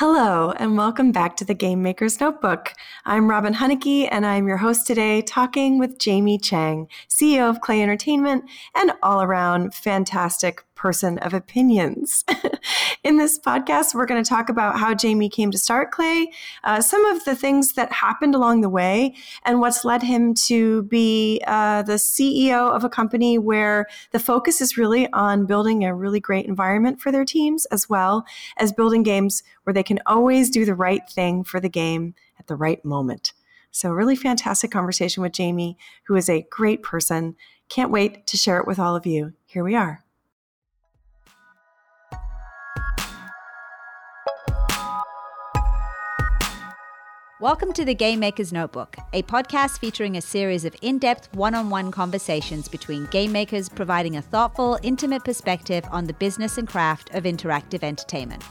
Hello, and welcome back to the Game Maker's Notebook. I'm Robin Hunicke, and I'm your host today, talking with Jamie Cheng, CEO of Klei Entertainment and all around fantastic person of opinions. In this podcast, we're going to talk about how Jamie came to start Klei, uh, some of the things that happened along the way, and what's led him to be uh, the CEO of a company where the focus is really on building a really great environment for their teams, as well as building games where they can always do the right thing for the game at the right moment. So, really fantastic conversation with Jamie, who is a great person. Can't wait to share it with all of you. Here we are. Welcome to the Game Maker's Notebook, a podcast featuring a series of in depth one on one conversations between game makers providing a thoughtful, intimate perspective on the business and craft of interactive entertainment.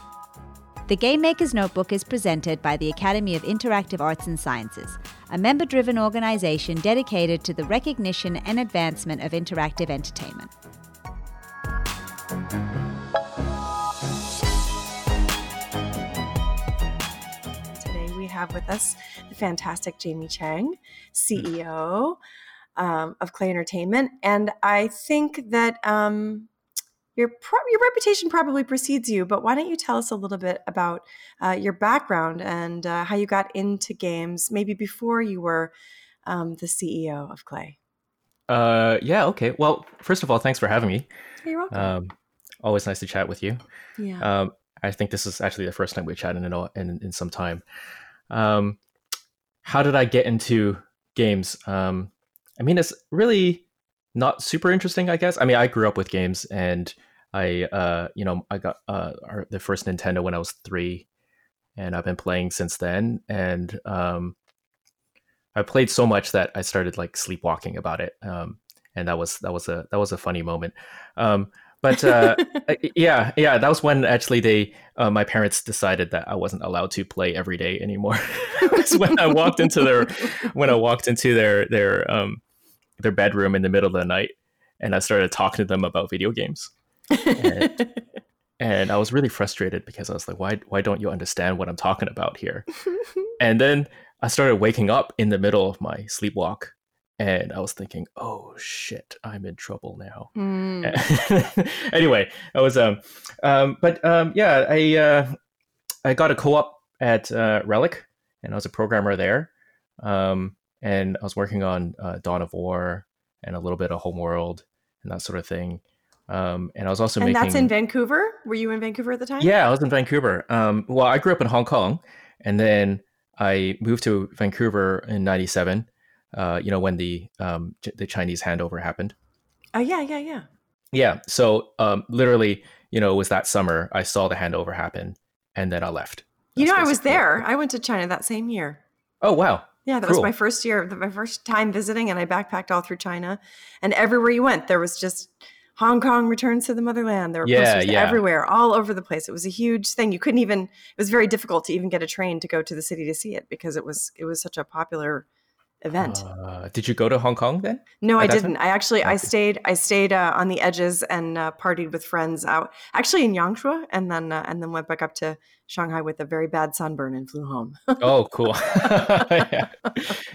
The Game Maker's Notebook is presented by the Academy of Interactive Arts and Sciences, a member driven organization dedicated to the recognition and advancement of interactive entertainment. Have with us the fantastic Jamie Cheng, CEO um, of Klei Entertainment. And I think that um, your, pro- your reputation probably precedes you, but why don't you tell us a little bit about uh, your background and uh, how you got into games, maybe before you were um, the CEO of Klei? Uh, yeah, okay. Well, first of all, thanks for having me. You're welcome. Um, always nice to chat with you. Yeah. Um, I think this is actually the first time we've chatted in, in, in some time. Um, how did I get into games? Um, I mean, it's really not super interesting, I guess. I mean, I grew up with games, and I, uh, you know, I got uh, our, the first Nintendo when I was three, and I've been playing since then. And um, I played so much that I started like sleepwalking about it, um, and that was that was a that was a funny moment. Um, but uh, yeah, yeah, that was when actually they, uh, my parents decided that I wasn't allowed to play every day anymore. was when I walked into their, when I walked into their their um, their bedroom in the middle of the night, and I started talking to them about video games. And, and I was really frustrated because I was like, why why don't you understand what I'm talking about here? and then I started waking up in the middle of my sleepwalk and I was thinking, "Oh shit, I'm in trouble now." Mm. anyway, I was um, um, but um, yeah, I uh, I got a co-op at uh, Relic, and I was a programmer there, um, and I was working on uh, Dawn of War and a little bit of Homeworld and that sort of thing. Um, and I was also and making. that's in Vancouver. Were you in Vancouver at the time? Yeah, I was in Vancouver. Um, well, I grew up in Hong Kong, and then I moved to Vancouver in '97 uh, you know, when the um, the Chinese handover happened. Oh yeah, yeah, yeah. Yeah. So um, literally, you know, it was that summer I saw the handover happen, and then I left. That's you know, I was there. I went to China that same year. Oh wow. Yeah, that cool. was my first year, my first time visiting, and I backpacked all through China. And everywhere you went, there was just Hong Kong returns to the motherland. There were yeah, posters yeah. everywhere, all over the place. It was a huge thing. You couldn't even. It was very difficult to even get a train to go to the city to see it because it was it was such a popular event. Uh, did you go to Hong Kong then? No, I didn't. Time? I actually I stayed I stayed uh, on the edges and uh, partied with friends out actually in Yangshuo and then uh, and then went back up to Shanghai with a very bad sunburn and flew home. oh, cool. yeah.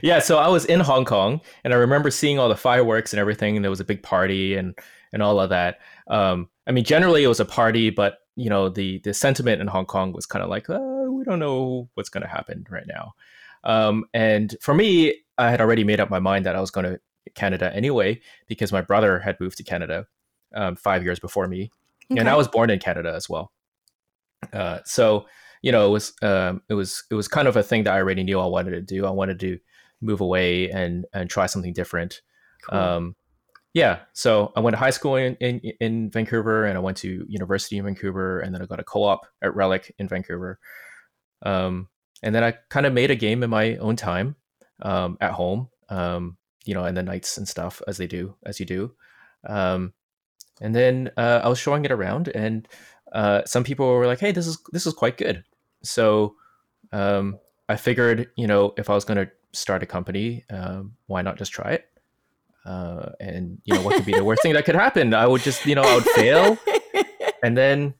yeah, so I was in Hong Kong and I remember seeing all the fireworks and everything and there was a big party and and all of that. Um, I mean, generally it was a party, but you know the the sentiment in Hong Kong was kind of like, oh, we don't know what's going to happen right now. Um, and for me, I had already made up my mind that I was going to Canada anyway because my brother had moved to Canada um, five years before me, okay. and I was born in Canada as well. Uh, so you know, it was um, it was it was kind of a thing that I already knew I wanted to do. I wanted to move away and and try something different. Cool. Um, yeah, so I went to high school in, in in Vancouver, and I went to university in Vancouver, and then I got a co-op at Relic in Vancouver. Um, and then I kind of made a game in my own time um, at home, um, you know, in the nights and stuff as they do, as you do. Um, and then uh, I was showing it around, and uh, some people were like, "Hey, this is this is quite good." So um, I figured, you know, if I was going to start a company, um, why not just try it? Uh, and you know, what could be the worst thing that could happen? I would just, you know, I would fail, and then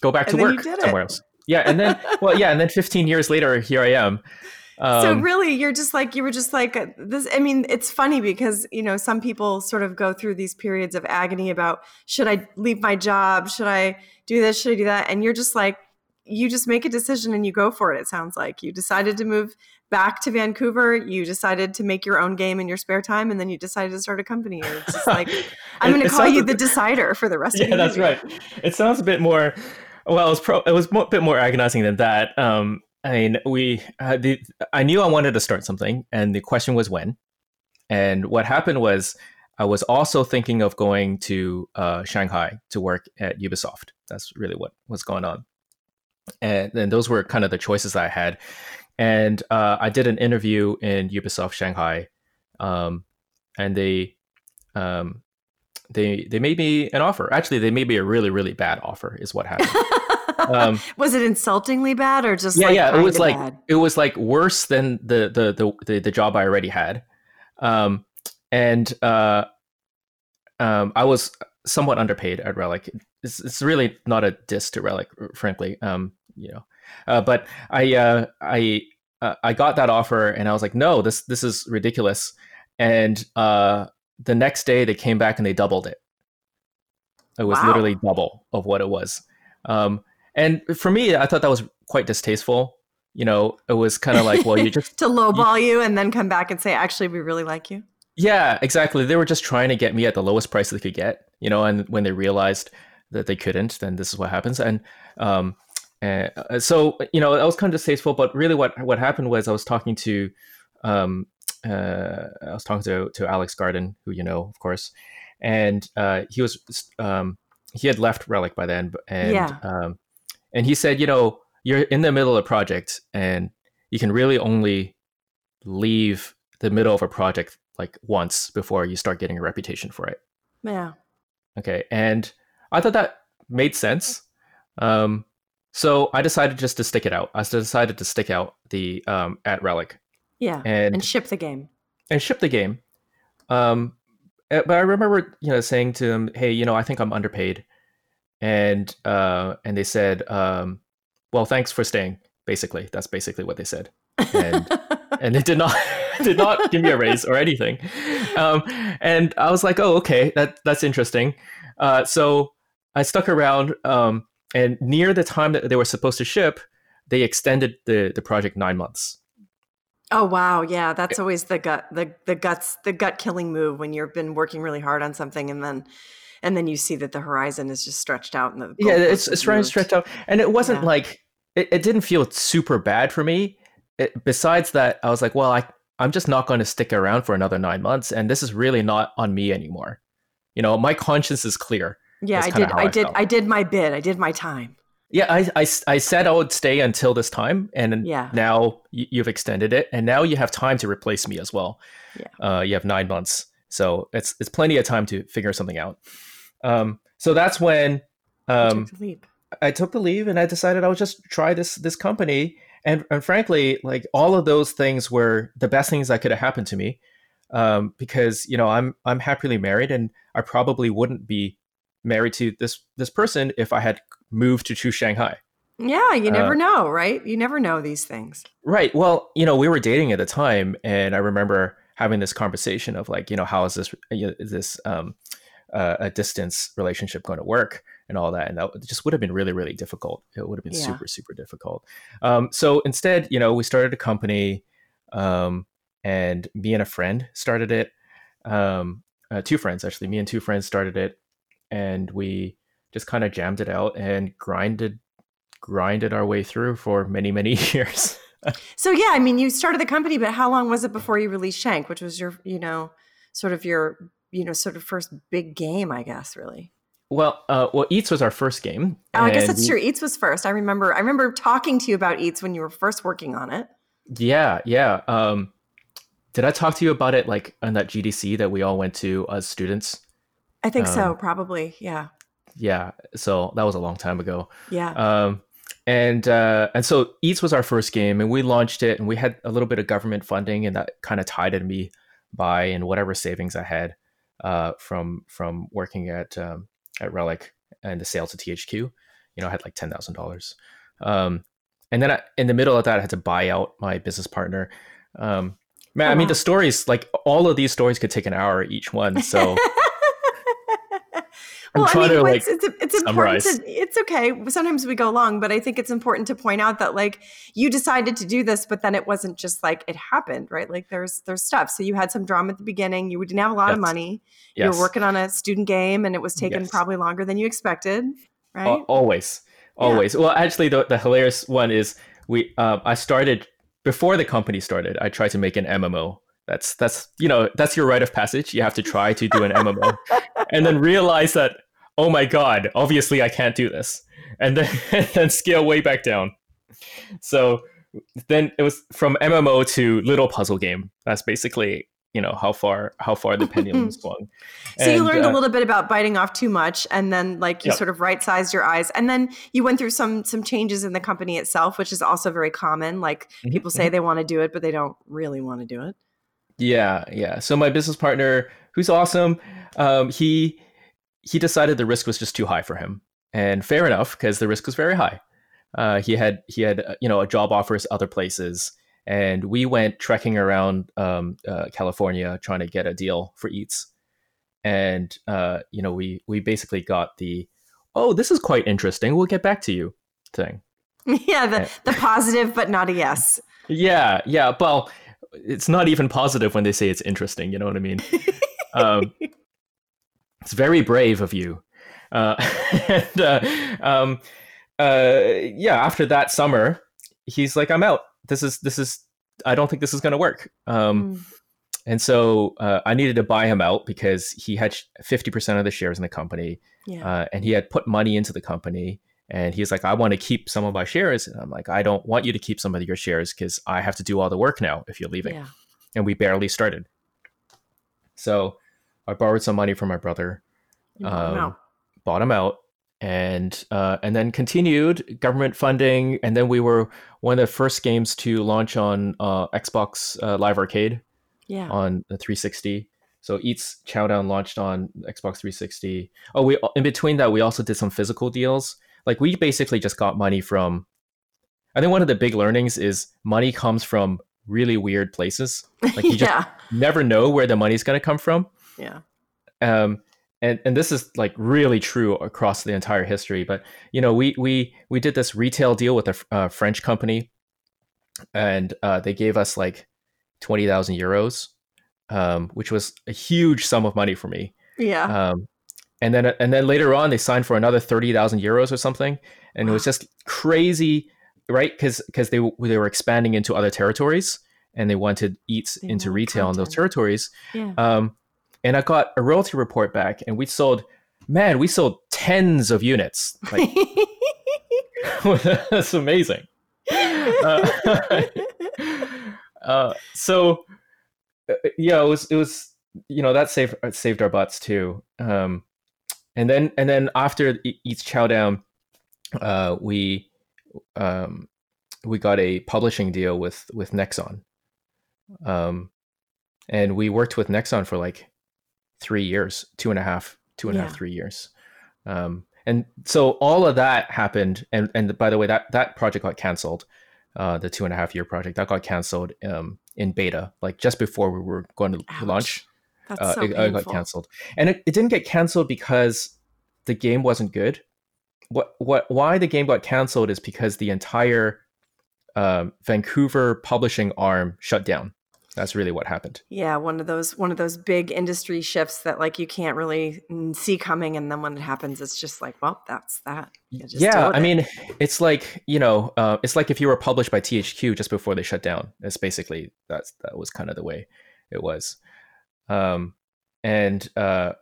go back to work somewhere else yeah, and then well, yeah, and then 15 years later, here I am. Um, so really, you're just like you were just like uh, this. I mean, it's funny because you know some people sort of go through these periods of agony about should I leave my job, should I do this, should I do that, and you're just like you just make a decision and you go for it. It sounds like you decided to move back to Vancouver. You decided to make your own game in your spare time, and then you decided to start a company. It's just like I'm going to call you the decider for the rest yeah, of your that's right. It sounds a bit more. Well, it was pro. It was a bit more agonizing than that. Um, I mean, we. Uh, the, I knew I wanted to start something, and the question was when. And what happened was, I was also thinking of going to uh, Shanghai to work at Ubisoft. That's really what was going on and then those were kind of the choices I had. And uh, I did an interview in Ubisoft Shanghai, um, and they um, they they made me an offer. Actually, they made me a really really bad offer. Is what happened. um, was it insultingly bad or just yeah like yeah it was like bad? it was like worse than the the the the, the job I already had, um, and uh, um, I was somewhat underpaid at Relic. It's, it's really not a diss to Relic, frankly. Um, you know, uh, but I uh, I uh, I got that offer and I was like, no, this this is ridiculous. And uh, the next day they came back and they doubled it. It was wow. literally double of what it was. Um, and for me, I thought that was quite distasteful. You know, it was kind of like, well, you just to lowball you, you and then come back and say, actually, we really like you. Yeah, exactly. They were just trying to get me at the lowest price they could get, you know, and when they realized that they couldn't, then this is what happens. And um, and uh, so, you know, that was kind of distasteful. But really, what what happened was I was talking to, um, uh, I was talking to to Alex Garden, who you know, of course, and uh, he was um, he had left Relic by then, and yeah. um, and he said, you know, you're in the middle of a project, and you can really only leave the middle of a project like once before you start getting a reputation for it. Yeah. Okay. And I thought that made sense. Um, so I decided just to stick it out. I decided to stick out the um, at Relic. Yeah. And, and ship the game. And ship the game. Um, eh, but I remember, you know, saying to him, "Hey, you know, I think I'm underpaid," and uh, and they said, um, "Well, thanks for staying." Basically, that's basically what they said, and and they did not did not give me a raise or anything. Um, and I was like, oh, okay, that that's interesting. Uh, so I stuck around, um, and near the time that they were supposed to ship, they extended the the project nine months. Oh wow, yeah, that's always the gut the the guts the gut killing move when you've been working really hard on something and then and then you see that the horizon is just stretched out and the yeah it's it's running stretched out and it wasn't yeah. like it, it didn't feel super bad for me it, besides that i was like well i I'm just not going to stick around for another nine months, and this is really not on me anymore. You know, my conscience is clear. Yeah, I did. I, I did. I did my bid. I did my time. Yeah, I, I, I said I would stay until this time, and yeah. now you've extended it, and now you have time to replace me as well. Yeah, uh, you have nine months, so it's it's plenty of time to figure something out. Um, so that's when um, took I took the leave, and I decided I would just try this this company and and frankly, like all of those things were the best things that could have happened to me, um, because you know I'm I'm happily married, and I probably wouldn't be married to this this person if I had moved to, to Shanghai. Yeah, you never uh, know, right? You never know these things. Right. Well, you know, we were dating at the time, and I remember having this conversation of like, you know, how is this you know, this um, uh, a distance relationship going to work? and all that. And that just would have been really, really difficult. It would have been yeah. super, super difficult. Um, so instead, you know, we started a company, um, and me and a friend started it. Um, uh, two friends actually, me and two friends started it, and we just kind of jammed it out and grinded, grinded our way through for many, many years. so yeah, I mean, you started the company, but how long was it before you released Shank, which was your, you know, sort of your, you know, sort of first big game, I guess, really. Well, uh, well, Eets was our first game. Oh, I guess that's true. Eets was first. I remember. I remember talking to you about Eets when you were first working on it. Yeah, yeah. Um, did I talk to you about it like on that GDC that we all went to as students? I think um, so. Probably. Yeah. Yeah. So that was a long time ago. Yeah. Um, and uh, and so Eets was our first game, and we launched it, and we had a little bit of government funding, and that kind of tied tided me by and whatever savings I had uh, from from working at um, at Relic and the sale to THQ. You know, I had like ten thousand um, dollars. And then I, in the middle of that, I had to buy out my business partner. Um, man, oh, I mean, wow. the stories, like all of these stories could take an hour each one. So well, I mean, to, like, it's, it's, it's important to, it's okay. Sometimes we go long, but I think it's important to point out that like you decided to do this, but then it wasn't just like it happened, right? Like there's there's stuff. So you had some drama at the beginning. You didn't have a lot yes. of money. Yes. You were working on a student game, and it was taking yes. probably longer than you expected, right? always, always. Yeah. Well, actually, the, the hilarious one is we. Uh, I started before the company started. I tried to make an MMO that's that's you know that's your rite of passage. You have to try to do an MMO, and then realize that oh my god, obviously I can't do this, and then and then scale way back down. So then it was from MMO to little puzzle game. That's basically you know how far how far the pendulum swung. so and, you learned uh, a little bit about biting off too much, and then like you yep. sort of right sized your eyes, and then you went through some some changes in the company itself, which is also very common. Like mm-hmm. people say mm-hmm. they want to do it, but they don't really want to do it. Yeah, yeah. So my business partner, who's awesome, um, he he decided the risk was just too high for him, and fair enough because the risk was very high. Uh, he had he had uh, you know a job offers other places, and we went trekking around um, uh, California trying to get a deal for Eets, and uh, you know we we basically got the oh this is quite interesting we'll get back to you thing. Yeah, the the positive but not a yes. Yeah, yeah. Well, it's not even positive when they say it's interesting. You know what I mean? um, it's very brave of you. Uh, and uh, um, uh, yeah, after that summer, he's like, "I'm out. This is this is. I don't think this is going to work." Um, mm. And so uh, I needed to buy him out because he had 50% of the shares in the company, yeah. Uh, and he had put money into the company. And he's like, I want to keep some of my shares. And I'm like, I don't want you to keep some of your shares because I have to do all the work now if you're leaving. Yeah. And we barely started. So I borrowed some money from my brother, bought, him um, bought him out, and uh, and then continued government funding, and then we were one of the first games to launch on uh, Xbox uh, Live Arcade, yeah, on the 360. So Eets Chowdown launched on Xbox 360. Oh, we in between that we also did some physical deals. Like we basically just got money from. I think one of the big learnings is money comes from really weird places. Like you just yeah. never know where the money's going to come from. Yeah. Um, and and this is like really true across the entire history. But you know, we we we did this retail deal with a uh, French company, and uh, they gave us like twenty thousand euros, um, which was a huge sum of money for me. Yeah. Um, and then and then later on, they signed for another thirty thousand euros or something, and wow. it was just crazy, right? Because because they they were expanding into other territories, and they wanted Eets they into retail content. in those territories. Yeah. Um, and I got a royalty report back, and we sold, man, we sold tens of units. Like, that's amazing. Uh, uh, so, uh, yeah, it was it was you know that saved saved our butts too. Um, and then and then after Eets Chowdown, uh, we um, we got a publishing deal with with Nexon. Um, and we worked with Nexon for like three years, two and a half, two and yeah. a half, three years. Um, and so all of that happened. And, and by the way, that, that project got canceled. Uh, the two and a half year project that got canceled um, in beta, like just before we were going to Ouch. launch. Uh, so it, it, got canceled, and it, it didn't get canceled because the game wasn't good. What what why the game got canceled is because the entire um, Vancouver publishing arm shut down that's really what happened. Yeah one of those one of those big industry shifts that like you can't really see coming and then when it happens it's just like well that's that. Yeah i it. mean it's like you know uh, it's like if you were published by thq just before they shut down. It's basically that's that was kind of the way it was. Um and uh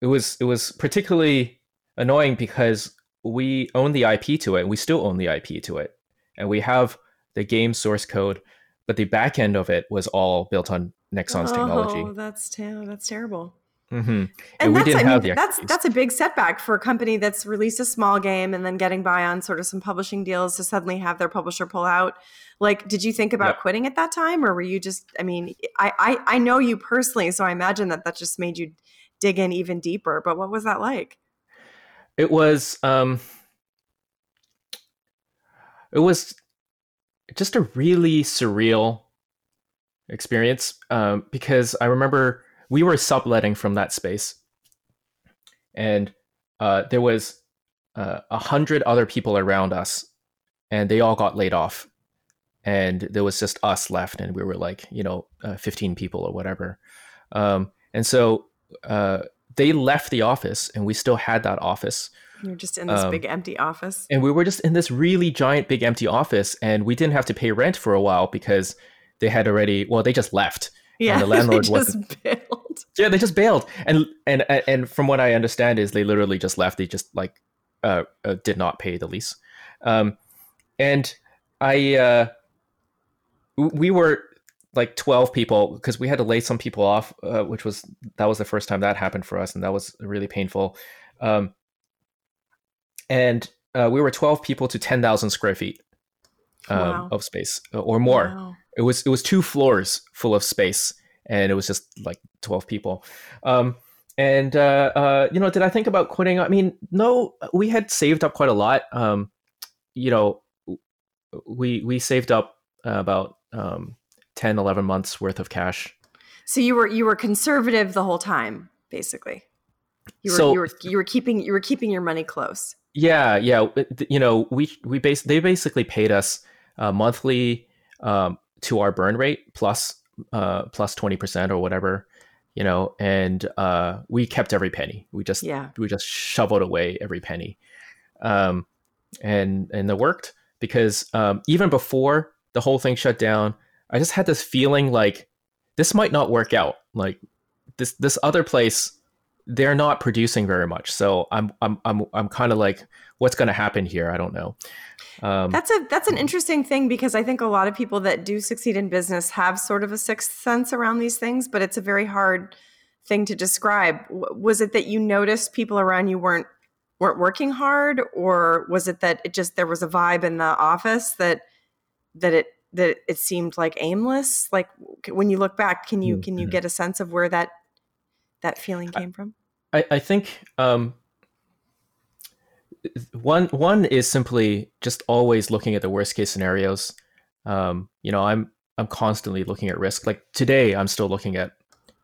it was it was particularly annoying because we own the ip to it and we still own the ip to it. And we have the game source code but the back end of it was all built on Nexon's oh, technology. That's ter- that's terrible. Mm-hmm. And, and we didn't have mean, the that's that's a big setback for a company that's released a small game and then getting by on sort of some publishing deals to suddenly have their publisher pull out. Like, did you think about yep. quitting at that time, or were you just? I mean, I, I I know you personally, so I imagine that that just made you dig in even deeper. But what was that like? It was. um it was just a really surreal experience um, because I remember we were subletting from that space, and uh, there was uh, a uh, hundred other people around us, and they all got laid off, and there was just us left, and we were like, you know, uh, fifteen people or whatever, um, and so uh, they left the office, and we still had that office. You're just in this um, big empty office. And we were just in this really giant, big empty office, and we didn't have to pay rent for a while because they had already well they just left yeah and the landlord was bailed. Yeah they just bailed and and and from what i understand is they literally just left they just like uh, uh did not pay the lease. Um and i uh we were like 12 people because we had to lay some people off uh, which was that was the first time that happened for us and that was really painful. Um and uh, we were 12 people to 10,000 square feet um, wow. of space uh, or more. Wow. It was it was two floors full of space and it was just like 12 people. Um, and uh, uh, you know did i think about quitting? I mean no we had saved up quite a lot. Um, you know we we saved up uh, about um, 10 11 months worth of cash. So you were you were conservative the whole time basically. You were so, you were you were keeping you were keeping your money close yeah yeah you know we we base they basically paid us uh, monthly um, to our burn rate plus uh, plus 20% or whatever you know and uh, we kept every penny. We just yeah. we just shoveled away every penny. Um, and and it worked because um, even before the whole thing shut down i just had this feeling like this might not work out. Like this this other place they're not producing very much so i'm i'm i'm, I'm kind of like what's going to happen here i don't know um, that's a that's an interesting thing because I think a lot of people that do succeed in business have sort of a sixth sense around these things, but it's a very hard thing to describe. Was it that you noticed people around you weren't weren't working hard, or was it that it just there was a vibe in the office that that it that it seemed like aimless? Like when you look back, can you can you mm-hmm. get a sense of where that that feeling came from? I, I think um, one one is simply just always looking at the worst case scenarios. Um, you know, I'm I'm constantly looking at risk. Like today, I'm still looking at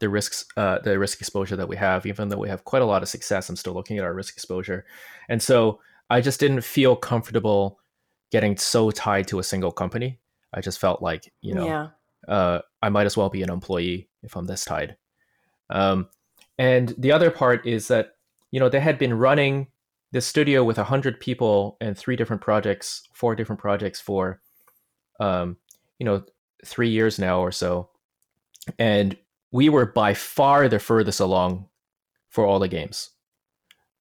the risks, uh, the risk exposure that we have. Even though we have quite a lot of success, I'm still looking at our risk exposure. And so I just didn't feel comfortable getting so tied to a single company. I just felt like you know, yeah. uh, I might as well be an employee if I'm this tied. Um, and the other part is that you know they had been running this studio with 100 people and three different projects four different projects for um, you know three years now or so. And we were by far the furthest along for all the games.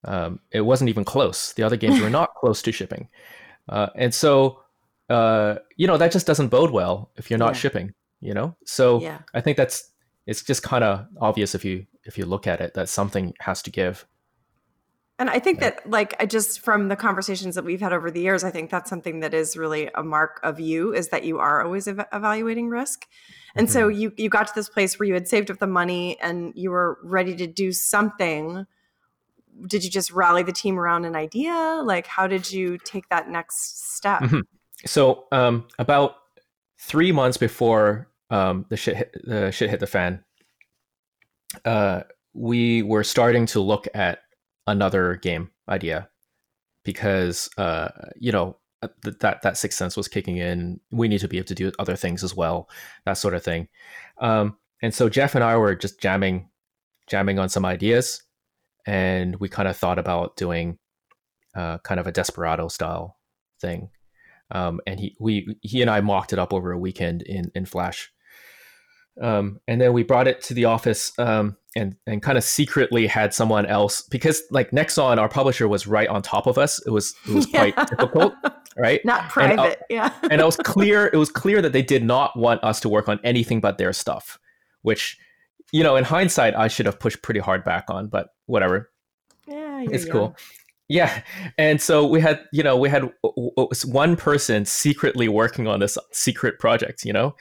Um, it wasn't even close. The other games were not close to shipping. Uh, and so uh, you know that just doesn't bode well if you're not yeah. shipping you know? So yeah. i think that's it's just kind of obvious if you if you look at it that something has to give and I think that, like, I just from the conversations that we've had over the years, I think that's something that is really a mark of you is that you are always ev- evaluating risk. And mm-hmm. so you you got to this place where you had saved up the money and you were ready to do something. Did you just rally the team around an idea? Like, how did you take that next step? Mm-hmm. So, um, about three months before um, the shit hit, the shit hit the fan, uh, we were starting to look at another game idea because uh, you know uh, that that sixth sense was kicking in. We need to be able to do other things as well, that sort of thing. Um, and so Jeff and I were just jamming, jamming on some ideas, and we kind of thought about doing uh, kind of a Desperado style thing. Um, and he we he and I mocked it up over a weekend in in Flash. Um, and then we brought it to the office um, and and kind of secretly had someone else because like Nexon, our publisher, was right on top of us. It was it was yeah. quite difficult, right? Not private, and, uh, yeah. and it was clear it was clear that they did not want us to work on anything but their stuff, which you know in hindsight I should have pushed pretty hard back on, but whatever. Yeah, it's young. cool. Yeah, and so we had you know we had one person secretly working on this secret project, you know.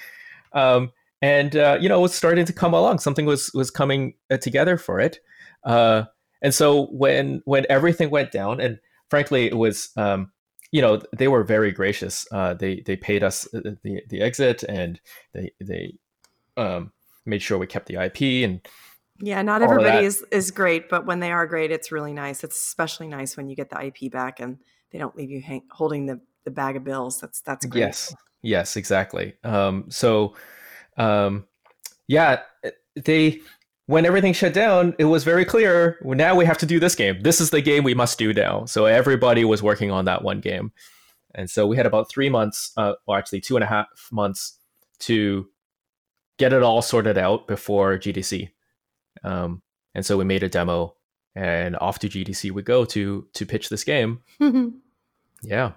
Um, and uh, you know, it was starting to come along. Something was was coming uh, together for it. Uh, and so when when everything went down, and frankly, it was um, you know, they were very gracious. Uh, they they paid us the the exit, and they they um, made sure we kept the IP and. Yeah, not everybody is is great, but when they are great, it's really nice. It's especially nice when you get the IP back and they don't leave you hang- holding the the bag of bills. That's that's great. Yes, yes, exactly. Um, so, um, yeah, they when everything shut down, it was very clear. Well, now we have to do this game. This is the game we must do now. So everybody was working on that one game, and so we had about three months, uh, or actually two and a half months, to get it all sorted out before GDC. Um, and so we made a demo, and off to GDC we go to to pitch this game. yeah,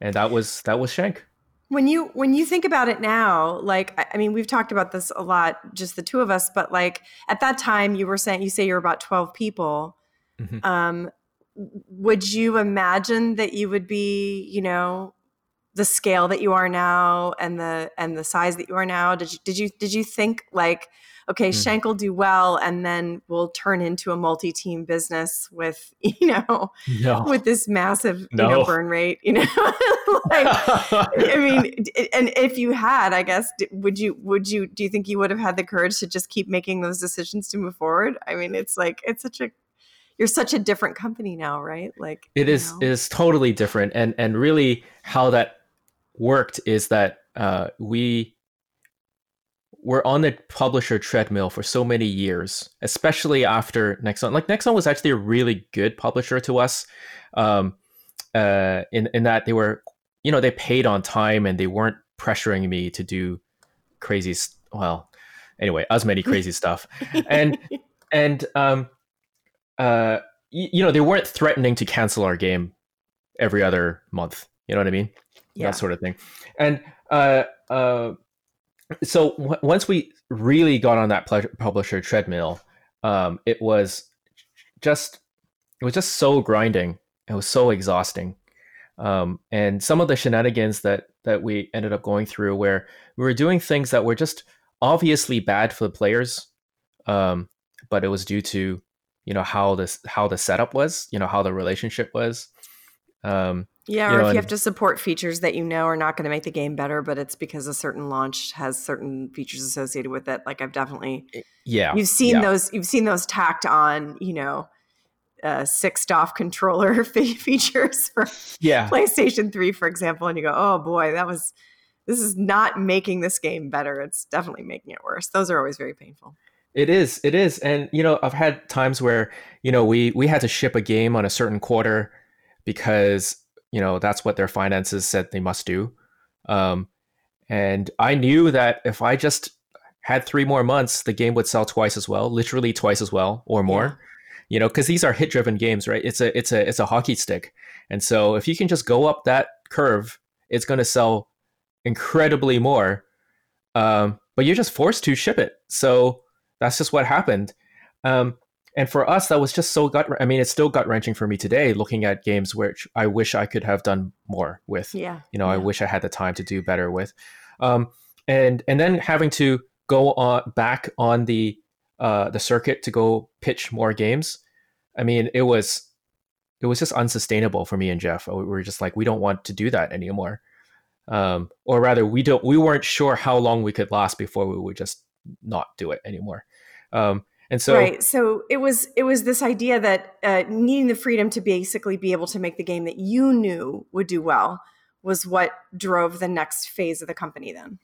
and that was that was Shank when you when you think about it now like i mean we've talked about this a lot just the two of us but like at that time you were saying you say you're about 12 people mm-hmm. um would you imagine that you would be you know the scale that you are now and the and the size that you are now did you did you did you think like okay, mm. Shank will do well, and then we'll turn into a multi-team business with you know no. with this massive no. you know burn rate. You know, like I mean, and if you had, I guess, would you would you do you think you would have had the courage to just keep making those decisions to move forward? I mean, it's like it's such a you're such a different company now, right? Like it is know. is totally different, and and really how that worked is that uh, we we're on the publisher treadmill for so many years, especially after Nexon. Like Nexon was actually a really good publisher to us, um, uh, in in that they were, you know, they paid on time and they weren't pressuring me to do crazy. Well, anyway, as many crazy stuff, and and um, uh, you know, they weren't threatening to cancel our game every other month. You know what I mean? Yeah. That sort of thing, and uh, uh so w- once we really got on that ple- publisher treadmill, um, it was just it was just so grinding. It was so exhausting. Um, and some of the shenanigans that that we ended up going through, where we were doing things that were just obviously bad for the players, um, but it was due to you know how this how the setup was, you know how the relationship was. Um, yeah, or know, if you have to support features that you know are not going to make the game better, but it's because a certain launch has certain features associated with it. Like I've definitely, eh, yeah, you've seen yeah. those, you've seen those tacked on, you know, uh, six DOF controller features for yeah. PlayStation Three, for example, and you go, oh boy, that was, this is not making this game better. It's definitely making it worse. Those are always very painful. It is, it is, and you know, I've had times where you know we we had to ship a game on a certain quarter because you know that's what their finances said they must do. Um, and i knew that if i just had three more months the game would sell twice as well literally twice as well or more yeah. you know because these are hit driven games right? It's a it's a it's a hockey stick. And so if you can just go up that curve it's going to sell incredibly more. Um, but you're just forced to ship it. So that's just what happened. Um, and for us that was just so gut i mean it's still gut wrenching for me today looking at games which i wish i could have done more with. Yeah you know yeah. i wish i had the time to do better with. Um and and then having to go on back on the uh the circuit to go pitch more games i mean it was it was just unsustainable for me and jeff. We were just like we don't want to do that anymore. Um or rather we don't we weren't sure how long we could last before we would just not do it anymore. Um and so right, so it was it was this idea that uh, needing the freedom to basically be able to make the game that you knew would do well was what drove the next phase of the company. Then,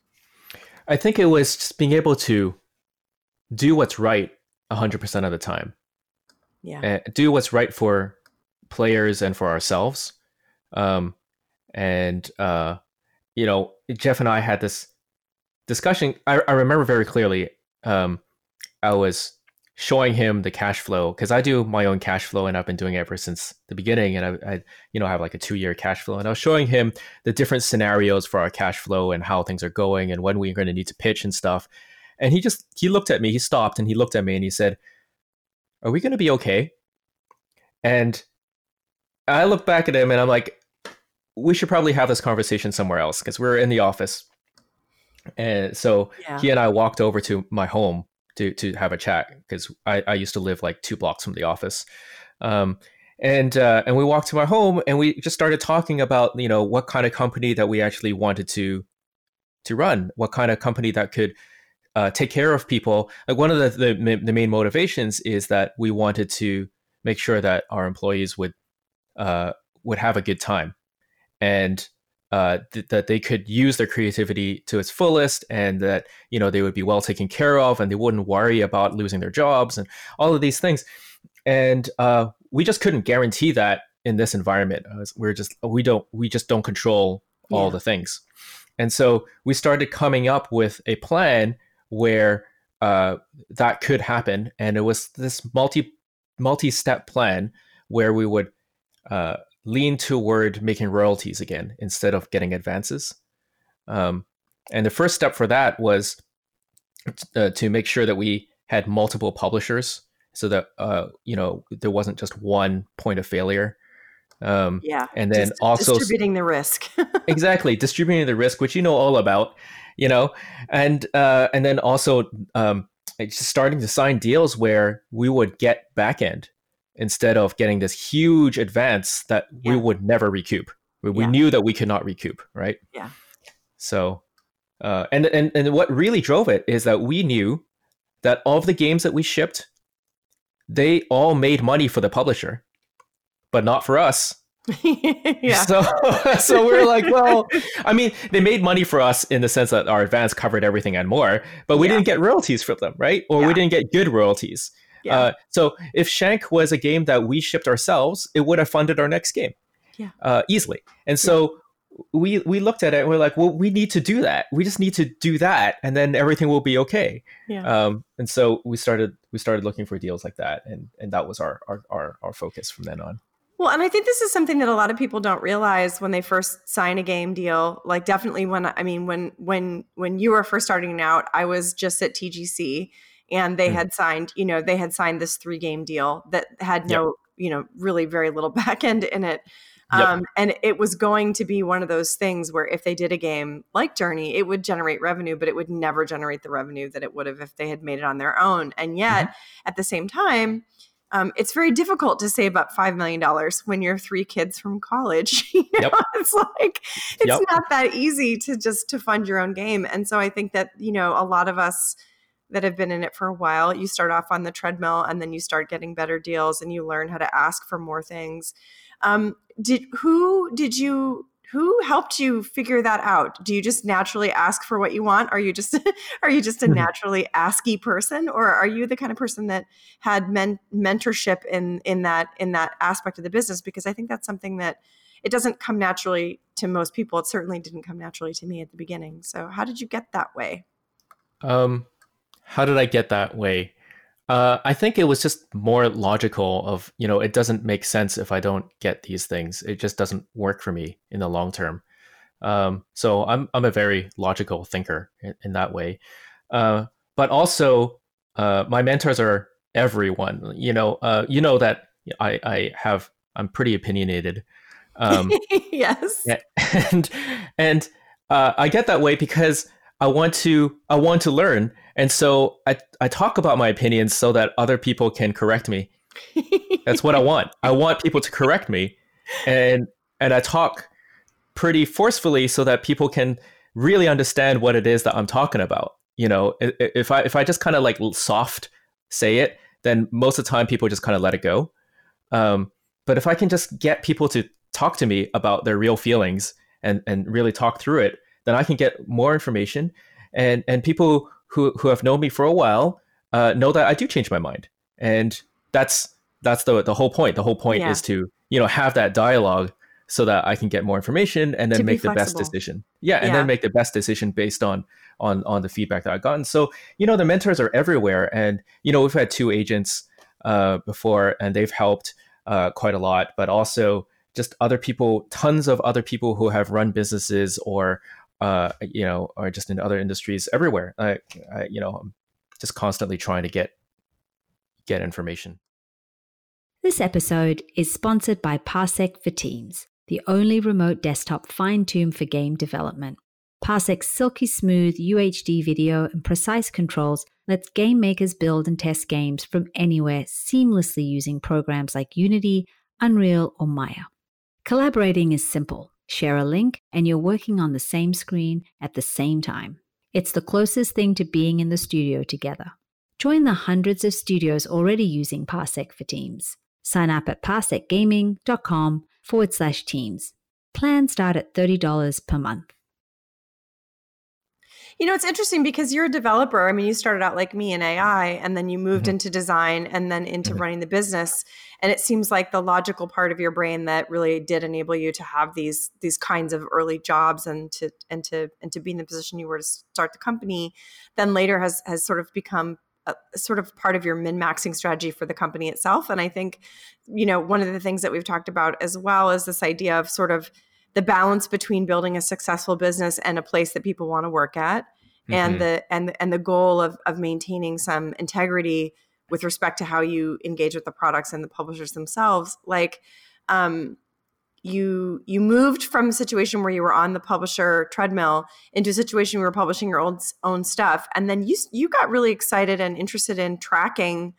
I think it was just being able to do what's right hundred percent of the time. Yeah, and do what's right for players and for ourselves. Um, and uh, you know, Jeff and I had this discussion. I, I remember very clearly. Um, I was showing him the cash flow because I do my own cash flow and I've been doing it ever since the beginning. And I, I you know, have like a two year cash flow. And I was showing him the different scenarios for our cash flow and how things are going and when we're going to need to pitch and stuff. And he just he looked at me, he stopped and he looked at me and he said, Are we going to be okay? And I look back at him and I'm like, we should probably have this conversation somewhere else because we're in the office. And so yeah. he and I walked over to my home to to have a chat because I, I used to live like two blocks from the office. Um, and uh, and we walked to my home and we just started talking about you know what kind of company that we actually wanted to to run, what kind of company that could uh, take care of people. Like one of the, the the main motivations is that we wanted to make sure that our employees would uh, would have a good time, and uh, th- that they could use their creativity to its fullest, and that you know they would be well taken care of, and they wouldn't worry about losing their jobs, and all of these things. And uh, we just couldn't guarantee that in this environment. We're just we don't we just don't control all yeah. the things, and so we started coming up with a plan where uh, that could happen, and it was this multi multi step plan where we would uh, lean toward making royalties again instead of getting advances. Um, and the first step for that was uh, to make sure that we had multiple publishers so that uh, you know there wasn't just one point of failure. Um, yeah, and then also distributing the risk. exactly, distributing the risk, which you know all about, you know, and uh, and then also um, starting to sign deals where we would get back end instead of getting this huge advance that yeah. we would never recoup. We, we knew that we could not recoup, right? Yeah. So, uh, and and and what really drove it is that we knew that all of the games that we shipped they all made money for the publisher, but not for us. yeah. So, so we're like, well, I mean, they made money for us in the sense that our advance covered everything and more, but we yeah. didn't get royalties from them, right? Or yeah. we didn't get good royalties. Yeah. Uh, so if Shank was a game that we shipped ourselves, it would have funded our next game yeah. uh, easily. And so we we looked at it and we're like, well, we need to do that. We just need to do that, and then everything will be okay. Yeah. Um, and so we started we started looking for deals like that, and and that was our our our, our focus from then on. Well, and I think this is something that a lot of people don't realize when they first sign a game deal. Like definitely when I mean when when when you were first starting out, I was just at TGC and they mm-hmm. had signed, you know, they had signed this three game deal that had no, yep. you know, really very little back end in it. Yep. Um, and it was going to be one of those things where if they did a game like Journey, it would generate revenue, but it would never generate the revenue that it would have if they had made it on their own. And yet, mm-hmm. at the same time, um, it's very difficult to save up $5 million when you're three kids from college. you know? yep. It's like, it's yep. not that easy to just to fund your own game. And so I think that, you know, a lot of us that have been in it for a while, you start off on the treadmill and then you start getting better deals and you learn how to ask for more things. Um, did who did you who helped you figure that out? Do you just naturally ask for what you want? Are you just are you just a naturally asky person or are you the kind of person that had men- mentorship in in that in that aspect of the business? Because i think that's something that it doesn't come naturally to most people. It certainly didn't come naturally to me at the beginning. So how did you get that way? Um how did i get that way uh, I think it was just more logical of, you know, it doesn't make sense if I don't get these things. It just doesn't work for me in the long term. Um, so I'm, I'm a very logical thinker in, in that way. Uh, but also, uh, my mentors are everyone, you know, uh, you know that I, I have, I'm pretty opinionated. Um, yes. And, and, uh, I get that way because I want to, I want to learn and so I, I talk about my opinions so that other people can correct me. That's what I want. I want people to correct me. And and I talk pretty forcefully so that people can really understand what it is that I'm talking about. You know, if I if I just kind of like soft say it, then most of the time people just kind of let it go. Um, but if I can just get people to talk to me about their real feelings and and really talk through it, then I can get more information. And and people who who have known me for a while uh, know that I do change my mind, and that's that's the the whole point. The whole point yeah. is to you know have that dialogue so that I can get more information and then make the best decision. Yeah, and yeah. then make the best decision based on on on the feedback that I've gotten. So you know the mentors are everywhere, and you know we've had two agents uh, before, and they've helped uh, quite a lot, but also just other people, tons of other people who have run businesses or uh, you know, or just in other industries everywhere. I, I, you know, I'm just constantly trying to get get information. This episode is sponsored by Parsec for Teams, the only remote desktop fine tune for game development. Parsec's silky smooth UHD video and precise controls lets game makers build and test games from anywhere seamlessly using programs like Unity, Unreal, or Maya. Collaborating is simple. Share a link, and you're working on the same screen at the same time. It's the closest thing to being in the studio together. Join the hundreds of studios already using Parsec for Teams. Sign up at parsecgaming.com forward slash teams. Plans start at $30 per month. You know, it's interesting because you're a developer. I mean, you started out like me in AI and then you moved mm-hmm. into design and then into mm-hmm. running the business. And it seems like the logical part of your brain that really did enable you to have these these kinds of early jobs and to and to and to be in the position you were to start the company, then later has has sort of become a, sort of part of your min-maxing strategy for the company itself. And I think, you know, one of the things that we've talked about as well is this idea of sort of the balance between building a successful business and a place that people want to work at mm-hmm. and the and and the goal of of maintaining some integrity with respect to how you engage with the products and the publishers themselves like um you you moved from a situation where you were on the publisher treadmill into a situation where you were publishing your own own stuff and then you you got really excited and interested in tracking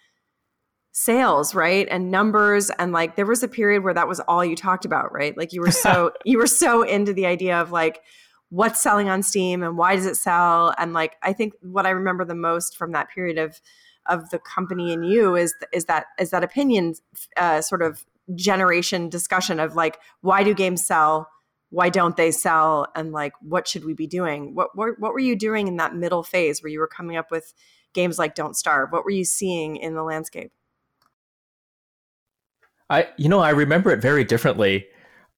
sales right and numbers and like there was a period where that was all you talked about right? Like you were so you were so into the idea of like what's selling on steam and why does it sell? And like i think what i remember the most from that period of of the company and you is is that is that opinion uh, sort of generation discussion of like why do games sell? Why don't they sell? And like what should we be doing? What, what what were you doing in that middle phase where you were coming up with games like don't starve? What were you seeing in the landscape I, you know, I remember it very differently.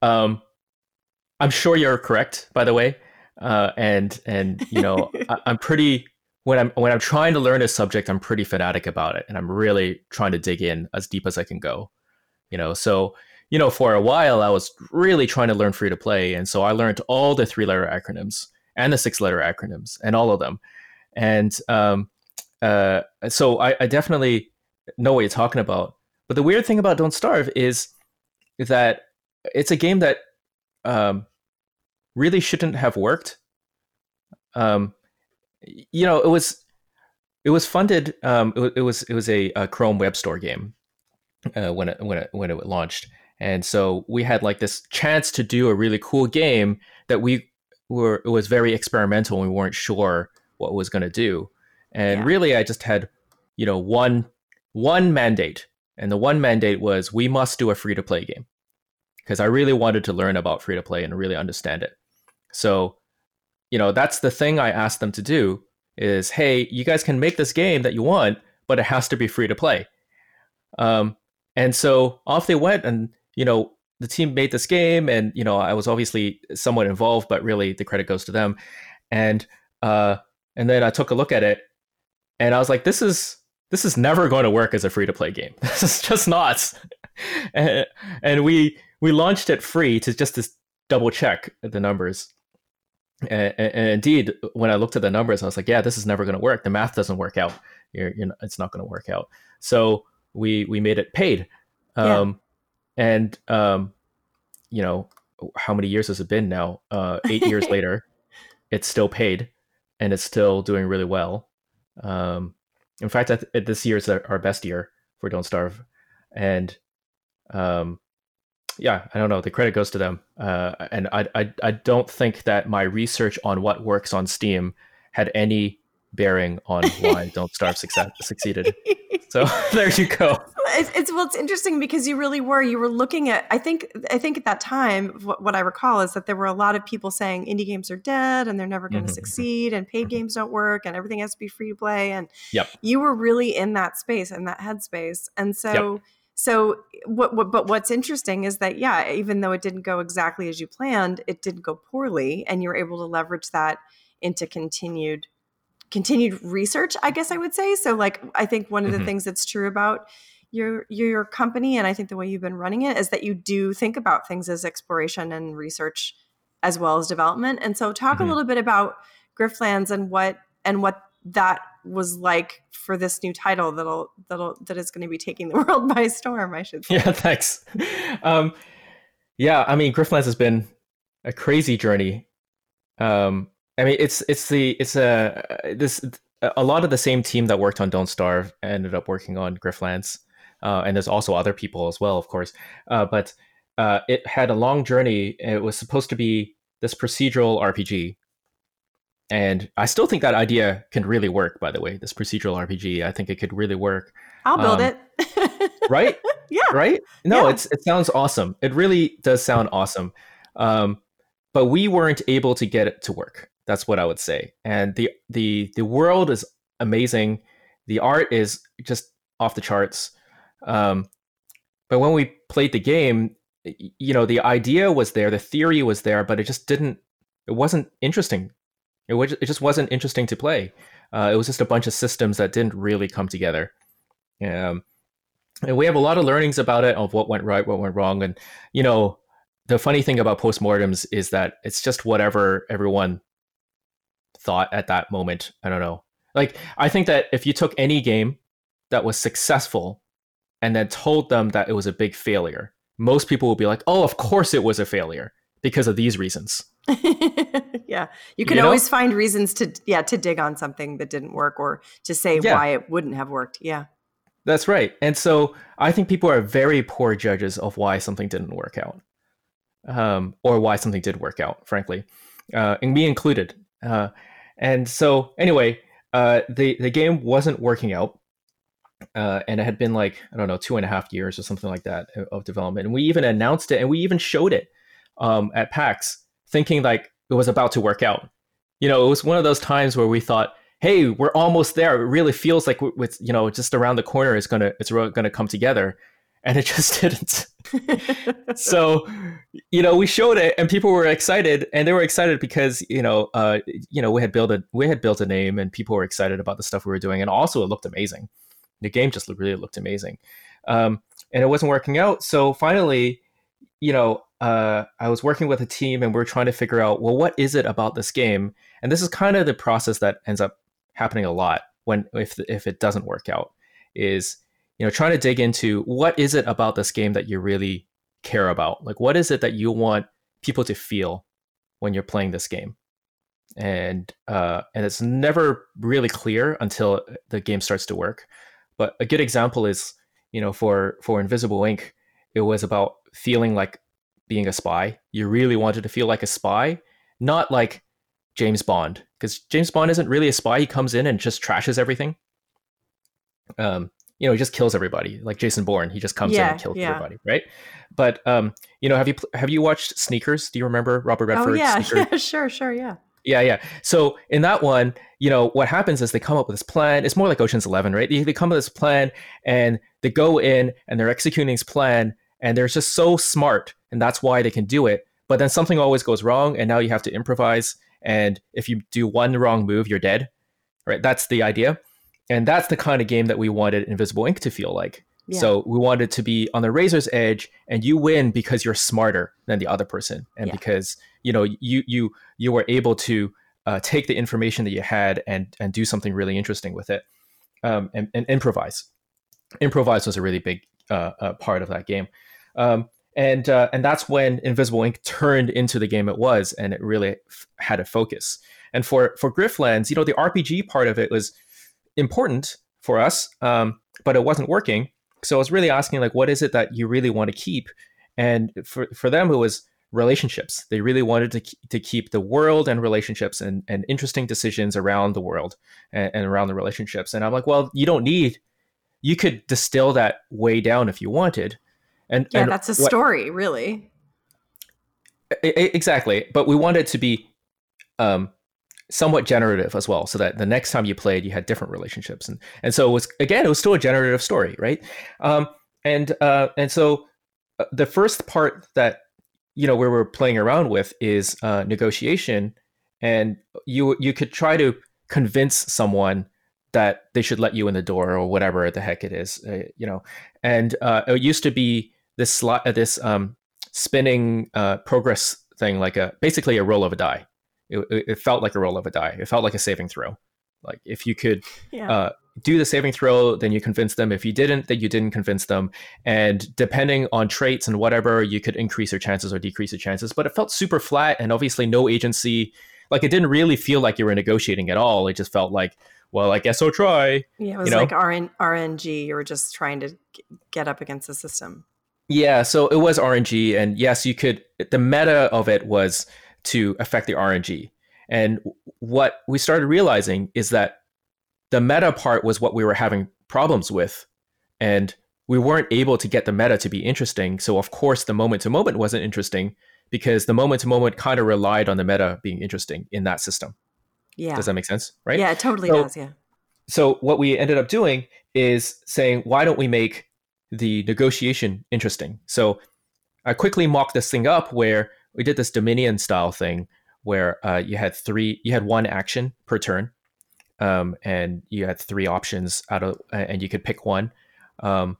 Um, I'm sure you're correct, by the way, uh, and and you know, I, I'm pretty when I'm when I'm trying to learn a subject, I'm pretty fanatic about it, and I'm really trying to dig in as deep as I can go. You know, so you know, for a while, I was really trying to learn free to play, and so I learned all the three letter acronyms and the six letter acronyms and all of them, and um, uh, so I, I definitely know what you're talking about. But the weird thing about Don't Starve is that it's a game that um, really shouldn't have worked. Um, you know, it was it was funded. Um, it, it, was it was a, a, Chrome Web Store game uh, when it when it when it launched, and so we had like this chance to do a really cool game that we were. It was very experimental. and We weren't sure what was going to do, and yeah. really, I just had you know one one mandate and the one mandate was we must do a free to play game because I really wanted to learn about free to play and really understand it. So, you know, that's the thing I asked them to do is, hey, you guys can make this game that you want, but it has to be free to play. Um, and so off they went, and you know, the team made this game, and you know, I was obviously somewhat involved, but really the credit goes to them. And uh, and then I took a look at it, and I was like, this is this is never going to work as a free to play game. This is just not. and, and, we we launched it free to just to double check the numbers. And, and, indeed, when I looked at the numbers, I was like, yeah, this is never going to work. The math doesn't work out. You're, you're, it's not going to work out. So we we made it paid. Um, yeah. And um, you know, how many years has it been now? Uh, eight years later, it's still paid, and it's still doing really well. Um, in fact, th- this year is our best year for Don't Starve, and um, yeah, I don't know. The credit goes to them, uh, and I, I I don't think that my research on what works on Steam had any bearing on why Don't Starve success, succeeded. So there you go. It's, it's, well, it's interesting because you really were. You were looking at. I think. I think at that time, what, what I recall is that there were a lot of people saying indie games are dead and they're never going to mm-hmm. succeed, and paid mm-hmm. games don't work, and everything has to be free to play. And yep. you were really in that space and that headspace, and so. Yep. So, what, what, but what's interesting is that, yeah, even though it didn't go exactly as you planned, it didn't go poorly, and you're able to leverage that into continued continued research, I guess I would say. So like I think one of the mm-hmm. things that's true about your your company and I think the way you've been running it is that you do think about things as exploration and research as well as development. And so talk mm-hmm. a little bit about Griftlands and what and what that was like for this new title that'll that'll that is going to be taking the world by storm, I should say. Yeah, thanks. Um, yeah, I mean Griftlands has been a crazy journey. Um, I mean, it's it's the it's a this a lot of the same team that worked on Don't Starve ended up working on Griftlands. uh, and there's also other people as well, of course. Uh, but uh, it had a long journey. It was supposed to be this procedural RPG, and I still think that idea can really work. By the way, this procedural RPG, I think it could really work. I'll build um, it. right? Yeah. Right? No, yeah. it's it sounds awesome. It really does sound awesome. Um, but we weren't able to get it to work. That's what I would say. And the the the world is amazing. The art is just off the charts. Um, but when we played the game, you know, the idea was there, the theory was there, but it just didn't. It wasn't interesting. It was. It just wasn't interesting to play. Uh, it was just a bunch of systems that didn't really come together. Um, and we have a lot of learnings about it of what went right, what went wrong, and you know, the funny thing about postmortems is that it's just whatever everyone thought at that moment. I don't know. Like I think that if you took any game that was successful and then told them that it was a big failure, most people would be like, "Oh, of course it was a failure because of these reasons." yeah. You can you know? always find reasons to yeah, to dig on something that didn't work or to say yeah. why it wouldn't have worked. Yeah. That's right. And so I think people are very poor judges of why something didn't work out. Um, or why something did work out, frankly. Uh, and me included. Uh, and so anyway, uh, the the game wasn't working out, uh, and it had been like I don't know two and a half years or something like that of development. And we even announced it, and we even showed it um, at PAX, thinking like it was about to work out. You know, it was one of those times where we thought, "Hey, we're almost there." It really feels like with you know just around the corner, it's gonna it's gonna come together and it just didn't. so, you know, we showed it, and people were excited, and they were excited because you know, uh, you know, we had built a we had built a name, and people were excited about the stuff we were doing, and also it looked amazing. The game just really looked amazing, um, and it wasn't working out. So finally, you know, uh, I was working with a team, and we are trying to figure out, well, what is it about this game? And this is kind of the process that ends up happening a lot when if if it doesn't work out is you know trying to dig into what is it about this game that you really care about? Like what is it that you want people to feel when you're playing this game? And uh, and it's never really clear until the game starts to work. But a good example is you know for for Invisible Inc it was about feeling like being a spy. You really wanted to feel like a spy not like james bond. Because james bond isn't really a spy. He comes in and just trashes everything. Um, you know, he just kills everybody. Like Jason Bourne, he just comes yeah, in and kills yeah. everybody, right? But um, you know, have you have you watched Sneakers? Do you remember Robert Redford? Oh yeah, yeah, sure, sure, yeah. Yeah, yeah. So in that one, you know, what happens is they come up with this plan. It's more like Ocean's Eleven, right? They, they come up with this plan and they go in and they're executing this plan and they're just so smart and that's why they can do it. But then something always goes wrong and now you have to improvise. And if you do one wrong move, you're dead. Right? That's the idea. And that's the kind of game that we wanted Invisible Inc to feel like. Yeah. So we wanted to be on the razor's edge, and you win because you're smarter than the other person, and yeah. because you know you you you were able to uh, take the information that you had and and do something really interesting with it, um, and, and, improvise. Improvise was a really big uh, uh, part of that game, um, and uh, and that's when Invisible Inc turned into the game it was, and it really f- had a focus. And for for Griftlands, you know, the RPG part of it was important for us, um, but it wasn't working. So I was really asking, like, what is it that you really want to keep? And for, for them, it was relationships. They really wanted to, to keep the world and relationships and, and interesting decisions around the world and, and around the relationships. And I'm like, well, you don't need, you could distill that way down if you wanted. And yeah, and that's a story, what, really. Exactly. But we wanted to be um, somewhat generative as well so that the next time you played you had different relationships. And and so it was again it was still a generative story right? Um, and uh, and so uh, the first part that you know where we're playing around with is uh, negotiation. And you you could try to convince someone that they should let you in the door or whatever the heck it is uh, you know. And uh, it used to be this slot uh, this um, spinning progress thing like a basically a roll of a die it, it felt like a roll of a die. It felt like a saving throw. Like if you could yeah. uh, do the saving throw, then you convince them. If you didn't, then you didn't convince them. And depending on traits and whatever, you could increase your chances or decrease your chances. But it felt super flat and obviously no agency. Like it didn't really feel like you were negotiating at all. It just felt like, well, I guess I'll try. Yeah, it was you know? like RN, RNG. You were just trying to get up against the system. Yeah, so it was RNG, and yes, you could. The meta of it was to affect the RNG, and what we started realizing is that the meta part was what we were having problems with, and we weren't able to get the meta to be interesting. So of course, the moment to moment wasn't interesting because the moment to moment kind of relied on the meta being interesting in that system. Yeah. Does that make sense? Right? Yeah, it totally So- does. Yeah. So what we ended up doing is saying, why don't we make the negotiation interesting? So I quickly mocked this thing up where we did this Dominion style thing where uh, you had three, you had one action per turn, um, and you had three options out of, and you could pick one, um,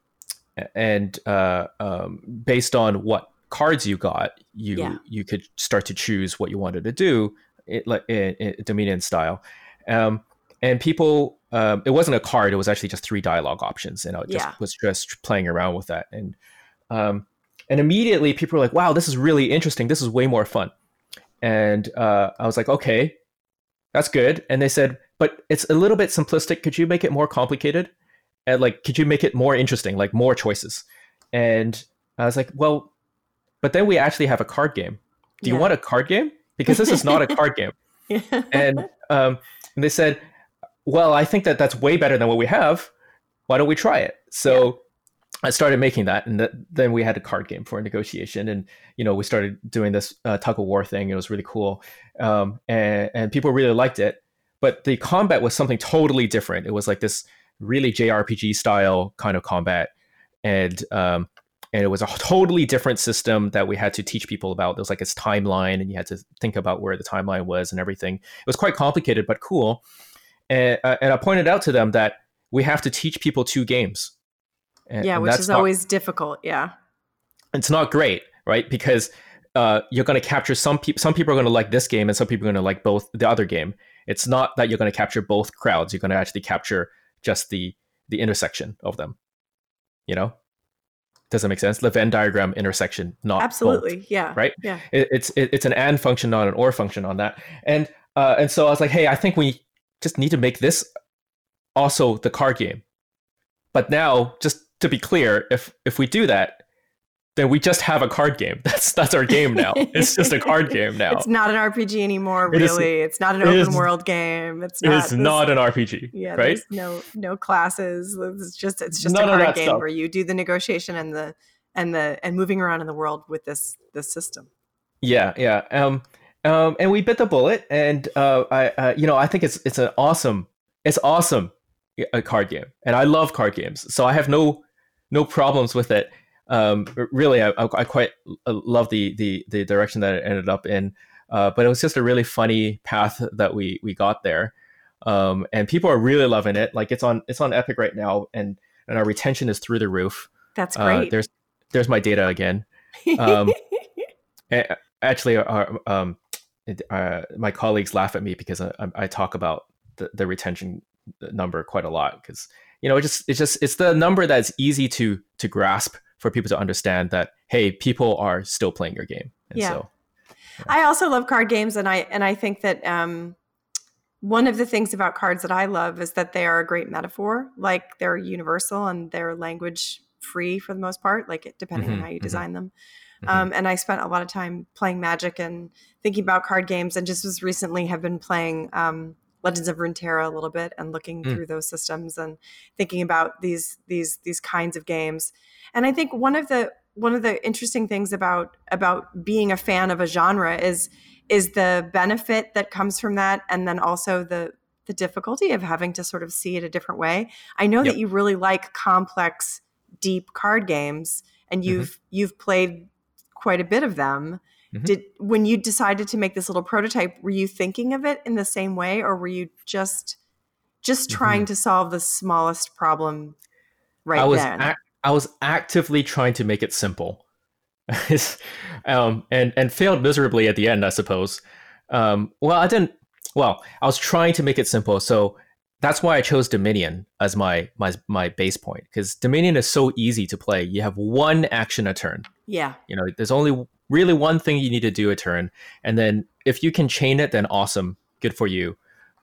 and uh, um, based on what cards you got, you Yeah. you could start to choose what you wanted to do, it, like in, in Dominion style. Um, and people um, it wasn't a card it was actually just three dialogue options and i just Yeah. was just playing around with that and um, and immediately people were like wow this is really interesting. This is way more fun. And uh, i was like okay that's good. And they said but it's a little bit simplistic. Could you make it more complicated? And like could you make it more interesting like more choices? And i was like well but then we actually have a card game. Do you Yeah. want a card game? Because this is not a card game. And um, and they said, "Well, I think that that's way better than what we have. Why don't we try it?" So I started making that, and th- then we had a card game for a negotiation, and you know we started doing this uh, tug of war thing. It was really cool, um, and and people really liked it. But the combat was something totally different. It was like this really JRPG style kind of combat, and um, and it was a totally different system that we had to teach people about. There was like its timeline, and you had to think about where the timeline was and everything. It was quite complicated, but cool. And, uh, and I pointed out to them that we have to teach people two games. And, yeah, and which is not- always difficult. Yeah. it's not great, right? Because uh, you're going to capture some people. Some people are going to like this game, and some people are going to like both the other game. It's not that you're going to capture both crowds. You're going to actually capture just the the intersection of them. You know, does that make sense? The Venn diagram intersection, not both Absolutely. Yeah. right? Yeah. it, it's it, it's an and function, not an or function on that. And uh, and so I was like, hey, I think we just need to make this also the card game. But now, just to be clear, if if we do that, then we just have a card game. That's that's our game now. it's just a card game now. It's not an RPG anymore, It is- really. it's not an it open is- world game. It's not. is this- not an RPG, Yeah, right? there's no no classes. It's just it's just None a card game stuff. where you do the negotiation and the and the and moving around in the world with this this system. Yeah, yeah. Um, um, and we bit the bullet, and uh, I, uh, you know, I think it's it's an awesome, it's awesome, a card game, and I love card games, so I have no no problems with it. Um, really, I, I quite love the the the direction that it ended up in, uh, but it was just a really funny path that we we got there, um, and people are really loving it. Like it's on it's on Epic right now, and and our retention is through the roof. That's Uh, great. there's there's my data again. um, actually uh, um, uh, my colleagues laugh at me because I, I- I talk about the, the retention number quite a lot because you know it just it's just it's the number that's easy to to grasp for people to understand that hey people are still playing your game and Yeah. so I also love card games, and I and I think that um, one of the things about cards that I love is that they are a great metaphor. Like they're universal and they're language free for the most part. Like it, depending Mhm, on how you mhm. design them. Mhm. Um, and I spent a lot of time playing Magic and thinking about card games, and just as recently have been playing um, Legends of Runeterra a little bit and looking Mm. through those systems and thinking about these these these kinds of games. And I think one of the one of the interesting things about about being a fan of a genre is is the benefit that comes from that, and then also the the difficulty of having to sort of see it a different way. I know Yep. that you really like complex, deep card games, and you've you've played quite a bit of them. Mhm. Did when you decided to make this little prototype, were you thinking of it in the same way, or were you just just trying to solve the smallest problem right I was then? ac- I was actively trying to make it simple, um, and and failed miserably at the end, I suppose. Um, well, I didn't. Well, I was trying to make it simple, so that's why I chose Dominion as my my my base point because Dominion is so easy to play. You have one action a turn. yeah, You know, there's only really one thing you need to do a turn, and then if you can chain it, then awesome, good for you.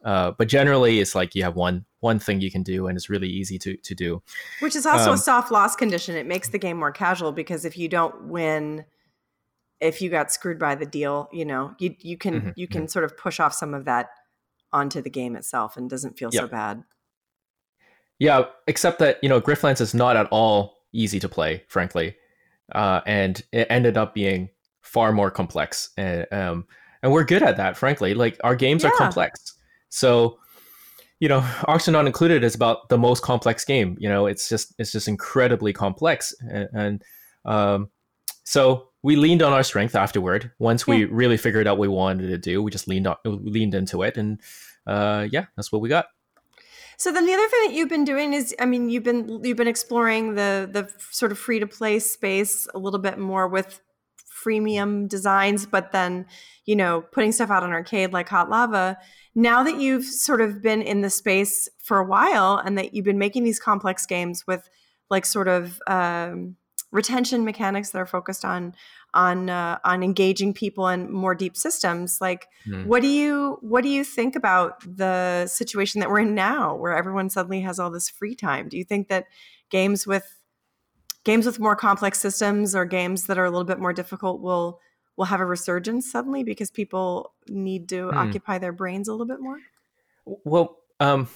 Uh, but generally, it's like you have one one thing you can do, and it's really easy to to do. Which is also um, a soft loss condition. It makes the game more casual because if you don't win, if you got screwed by the deal, you know, you you can mm-hmm, you can mm-hmm. sort of push off some of that onto the game itself and doesn't feel so bad. Yeah, except that you know, Griftlands is not at all easy to play, frankly, uh, and it ended up being far more complex. And um, and we're good at that, frankly. Like our games yeah. are complex, so you know, Oxygen Not Included is about the most complex game. You know, it's just it's just incredibly complex, and, and um, so we leaned on our strength afterward. Once yeah. we really figured out what we wanted to do, we just leaned on, leaned into it, and uh, yeah, that's what we got. So then the other thing that you've been doing is, I mean, you've been you've been exploring the the sort of free to play space a little bit more with freemium designs, but then you know putting stuff out on arcade like Hot Lava now that you've sort of been in the space for a while and that you've been making these complex games with like sort of um, retention mechanics that are focused on on uh, on engaging people in more deep systems like mm. what do you what do you think about the situation that we're in now where everyone suddenly has all this free time do you think that games with games with more complex systems or games that are a little bit more difficult will will have a resurgence suddenly because people need to mm. occupy their brains a little bit more? Well, um,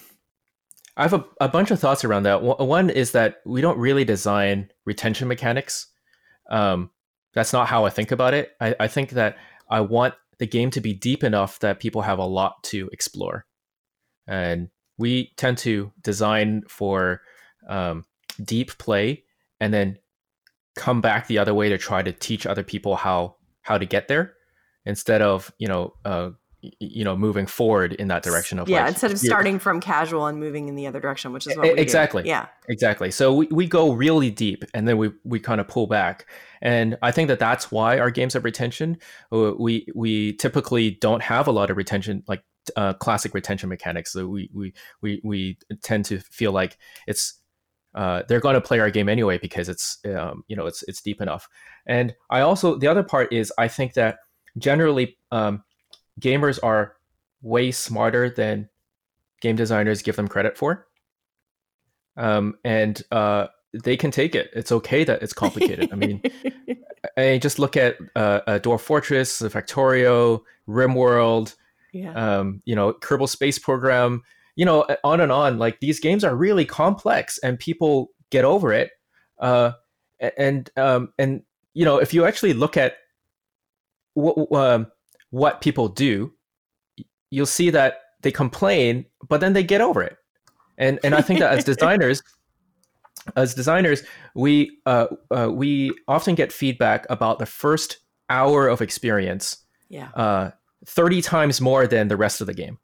I have a, a bunch of thoughts around that. One is that we don't really design retention mechanics. Um, that's not how I think about it. I, I think that I want the game to be deep enough that people have a lot to explore. And we tend to design for um, deep play and then come back the other way to try to teach other people how how to get there instead of you know uh, you know moving forward in that direction of yeah like, instead of starting from casual and moving in the other direction which is what exactly do. yeah. Exactly. So we, we go really deep and then we we kind of pull back. And i think that that's why our games have retention. Uh, we we typically don't have a lot of retention like uh, classic retention mechanics. So we we we we tend to feel like it's uh, they're going to play our game anyway because it's um, you know it's it's deep enough. And I also the other part is I think that generally um, gamers are way smarter than game designers give them credit for, um, and uh, they can take it. It's okay that it's complicated. I mean, I just look at uh, Dwarf Fortress, the Factorio, RimWorld, yeah. um, you know, Kerbal Space Program you know, on and on. Like these games are really complex, and people get over it. Uh, and um, and you know, if you actually look at what um, what people do, you'll see that they complain, but then they get over it. And and I think that as designers, as designers, we uh, uh, we often get feedback about the first hour of experience. Yeah. Uh, 30 times more than the rest of the game.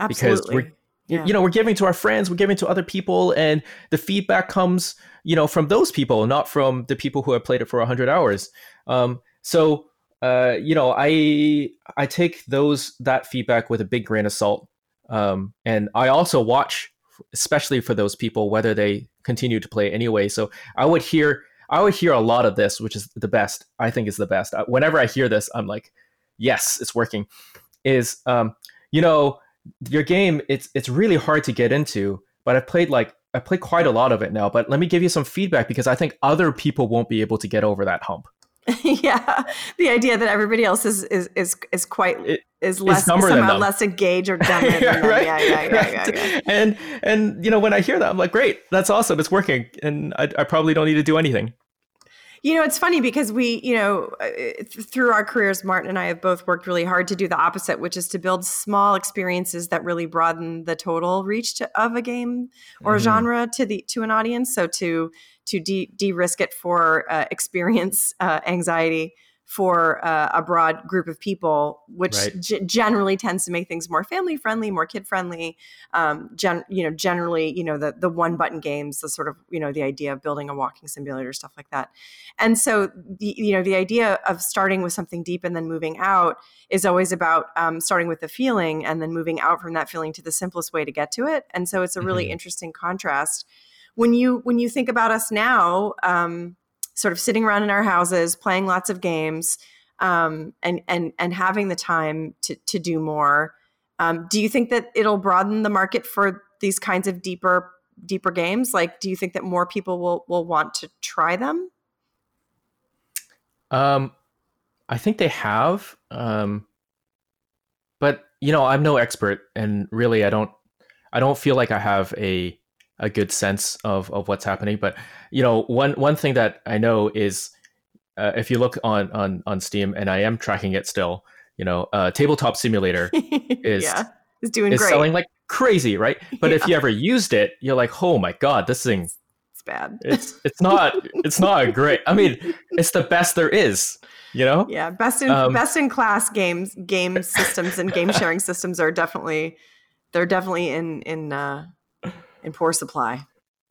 Absolutely. Because we're yeah. you know we're giving to our friends we're giving to other people and the feedback comes you know from those people not from the people who have played it for 100 hours. Um, so uh, you know i i take those that feedback with a big grain of salt. Um, and i also watch especially for those people whether they continue to play anyway. So i would hear i would hear a lot of this which is the best i think is the best. Whenever i hear this i'm like yes it's working. Is um, you know your game it's it's really hard to get into but i've played like i played quite a lot of it now but let me give you some feedback because i think other people won't be able to get over that hump. Yeah the idea that everybody else is is is, is quite it, is less somehow less engaged or dumb. yeah, right? yeah, yeah, yeah, yeah, yeah, and and you know when i hear that i'm like great that's awesome it's working and I, I probably don't need to do anything you know, it's funny because we, you know, uh, through our careers, Martin and I have both worked really hard to do the opposite, which is to build small experiences that really broaden the total reach to, of a game or mm-hmm. genre to the to an audience. So to to de risk it for uh, experience uh, anxiety for uh, a broad group of people, which right. g- generally tends to make things more family friendly, more kid friendly. Um, gen- you know, generally, you know, the the one button games, the sort of you know the idea of building a walking simulator, stuff like that. And so, the you know, the idea of starting with something deep and then moving out is always about um, starting with the feeling and then moving out from that feeling to the simplest way to get to it. And so, it's a really mm-hmm. interesting contrast when you when you think about us now. Um, sort of sitting around in our houses, playing lots of games, um, and and and having the time to to do more. Um, do you think that it'll broaden the market for these kinds of deeper deeper games? Like, do you think that more people will will want to try them? Um, I think they have. Um, but you know, I'm no expert, and really, I don't. I don't feel like I have a a good sense of of what's happening. But you know, one one thing that I know is uh, if you look on on on Steam, and I am tracking it still. You know, uh, Tabletop Simulator is yeah, is doing is great. selling like crazy, right? But if you ever used it, you're like, oh my god, this thing it's bad. it's it's not it's not great. I mean, it's the best there is. You know? Yeah, best in Um, best in class games, game systems, and game sharing systems are definitely they're definitely in in uh, in poor supply.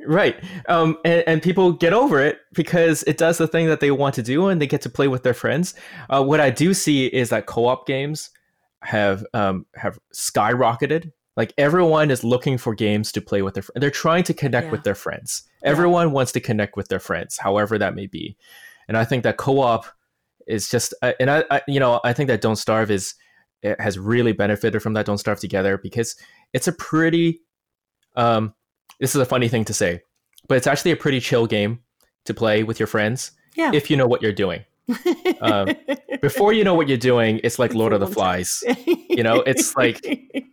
Right. Um, and, and people get over it because it does the thing that they want to do and they get to play with their friends. Uh, what I do see is that co-op games have um, have skyrocketed. Like everyone is looking for games to play with their friends. They're trying to connect Yeah. with their friends. Yeah. Everyone wants to connect with their friends, however that may be. And I think that co-op is just, uh, and I, I, you know, I think that Don't Starve is it has really benefited from that Don't Starve Together because it's a pretty um, this is a funny thing to say, but it's actually a pretty chill game to play with your friends Yeah. if you know what you're doing. um, Before you know what you're doing, it's like Lord of the Flies. you know, it's like-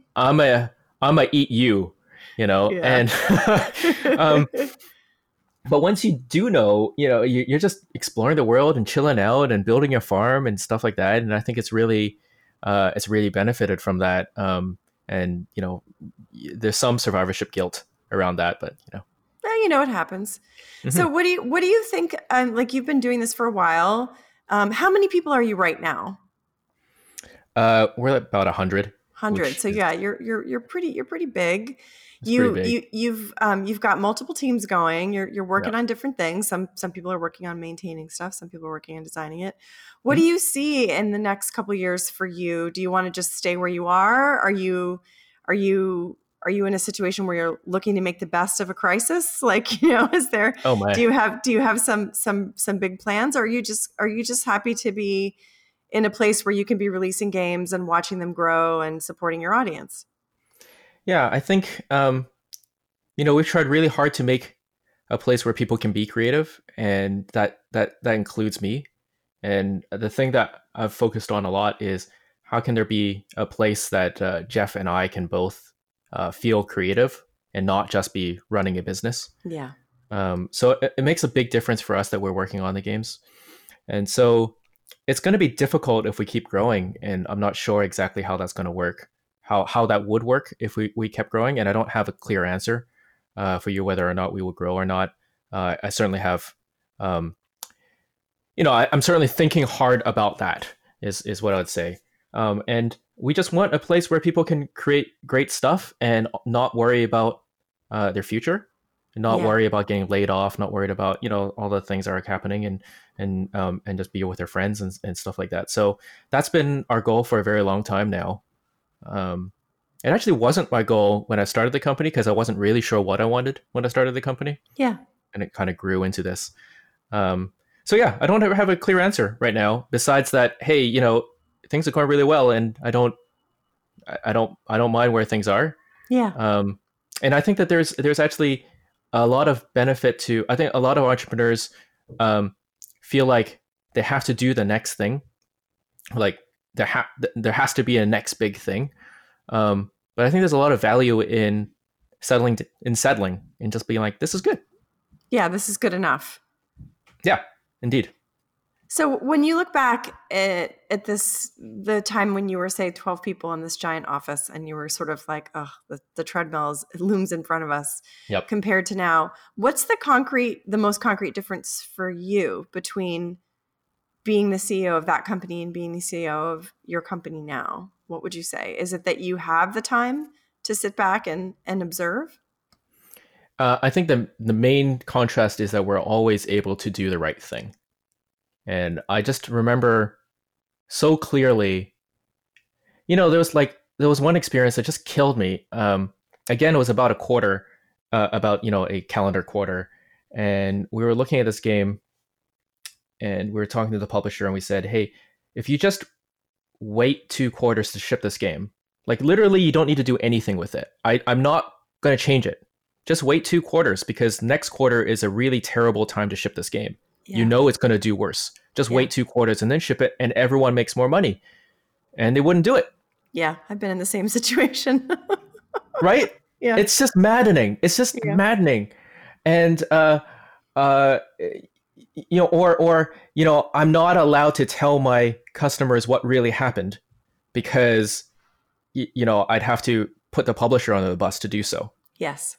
I'm a I'm a eat you, you know, Yeah. and um, but once you do know, you know, you, you're just exploring the world and chilling out and building a farm and stuff like that. And I think it's really, uh, it's really benefited from that. Um, and you know, there's some survivorship guilt around that, but you know, Yeah, you know it happens. So Mm-hmm. what do you what do you think? Um, like you've been doing this for a while. Um, how many people are you right now? uh, we're about a hundred. Hundred. So is- yeah, you're you're you're pretty you're pretty big. You pretty big. you you've um you've got multiple teams going. You're you're working on different things. Some some people are working on maintaining stuff. Some people are working on designing it. What Mm-hmm. do you see in the next couple years for you? Do you want to just stay where you are? Are you are you are you in a situation where you're looking to make the best of a crisis? Like you know, is there Oh my! do you have do you have some some some big plans or are you just are you just happy to be in a place where you can be releasing games and watching them grow and supporting your audience Yeah, I think um, you know we've tried really hard to make a place where people can be creative, and that that that includes me. And the thing that I've focused on a lot is how can there be a place that uh, Jeff and I can both uh, feel creative and not just be running a business. yeah Um, so it, it makes a big difference for us that we're working on the games, and so it's going to be difficult if we keep growing. And I'm not sure exactly how that's going to work, how how that would work if we we kept growing. And I don't have a clear answer uh, for you whether or not we will grow or not. Uh, I certainly have, um, you know, I, I'm certainly thinking hard about that. Is is what I would say. Um, and we just want a place where people can create great stuff and not worry about uh, their future not Yeah. worry about getting laid off, not worried about you know all the things that are happening, and and um, and just be with their friends and, and stuff like that. So that's been our goal for a very long time now. Um, it actually wasn't my goal when I started the company because I wasn't really sure what I wanted when I started the company, yeah and it kind of grew into this. Um, so yeah, I don't ever have a clear answer right now. Besides that, hey, you know, things are going really well, and I don't, I, don't, I don't mind where things are yeah um, and I think that there's there's actually a lot of benefit to. I think a lot of entrepreneurs um, feel like they have to do the next thing, like there ha- there has to be a next big thing. Um, but I think there's a lot of value in settling t- in settling and just being like, this is good. yeah this is good enough Yeah, indeed. So when you look back at, at this the time when you were say 12 people in this giant office and you were sort of like oh the, the treadmill looms in front of us Yep. compared to now what's the concrete the most concrete difference for you between being the ceo of that company and being the ceo of your company now? What would you say? Is it that you have the time to sit back and and observe? Uh, I think the the main contrast is that we're always able to do the right thing, and I just remember so clearly. You know, there was like there was one experience that just killed me. Um, again, it was about a quarter, uh, about you know a calendar quarter, and we were looking at this game, and we were talking to the publisher, and we said, "Hey, if you just wait two quarters to ship this game, Like literally, you don't need to do anything with it. I, I'm not going to change it. Just wait two quarters because next quarter is a really terrible time to ship this game. Yeah. You know it's going to do worse. Just yeah. wait two quarters and then ship it, and everyone makes more money. And they wouldn't do it. Yeah, I've been in the same situation. right? Yeah. It's just maddening. It's just yeah. maddening. And uh uh you know or or you know, I'm not allowed to tell my customers what really happened because you know, I'd have to put the publisher on the bus to do so. Yes.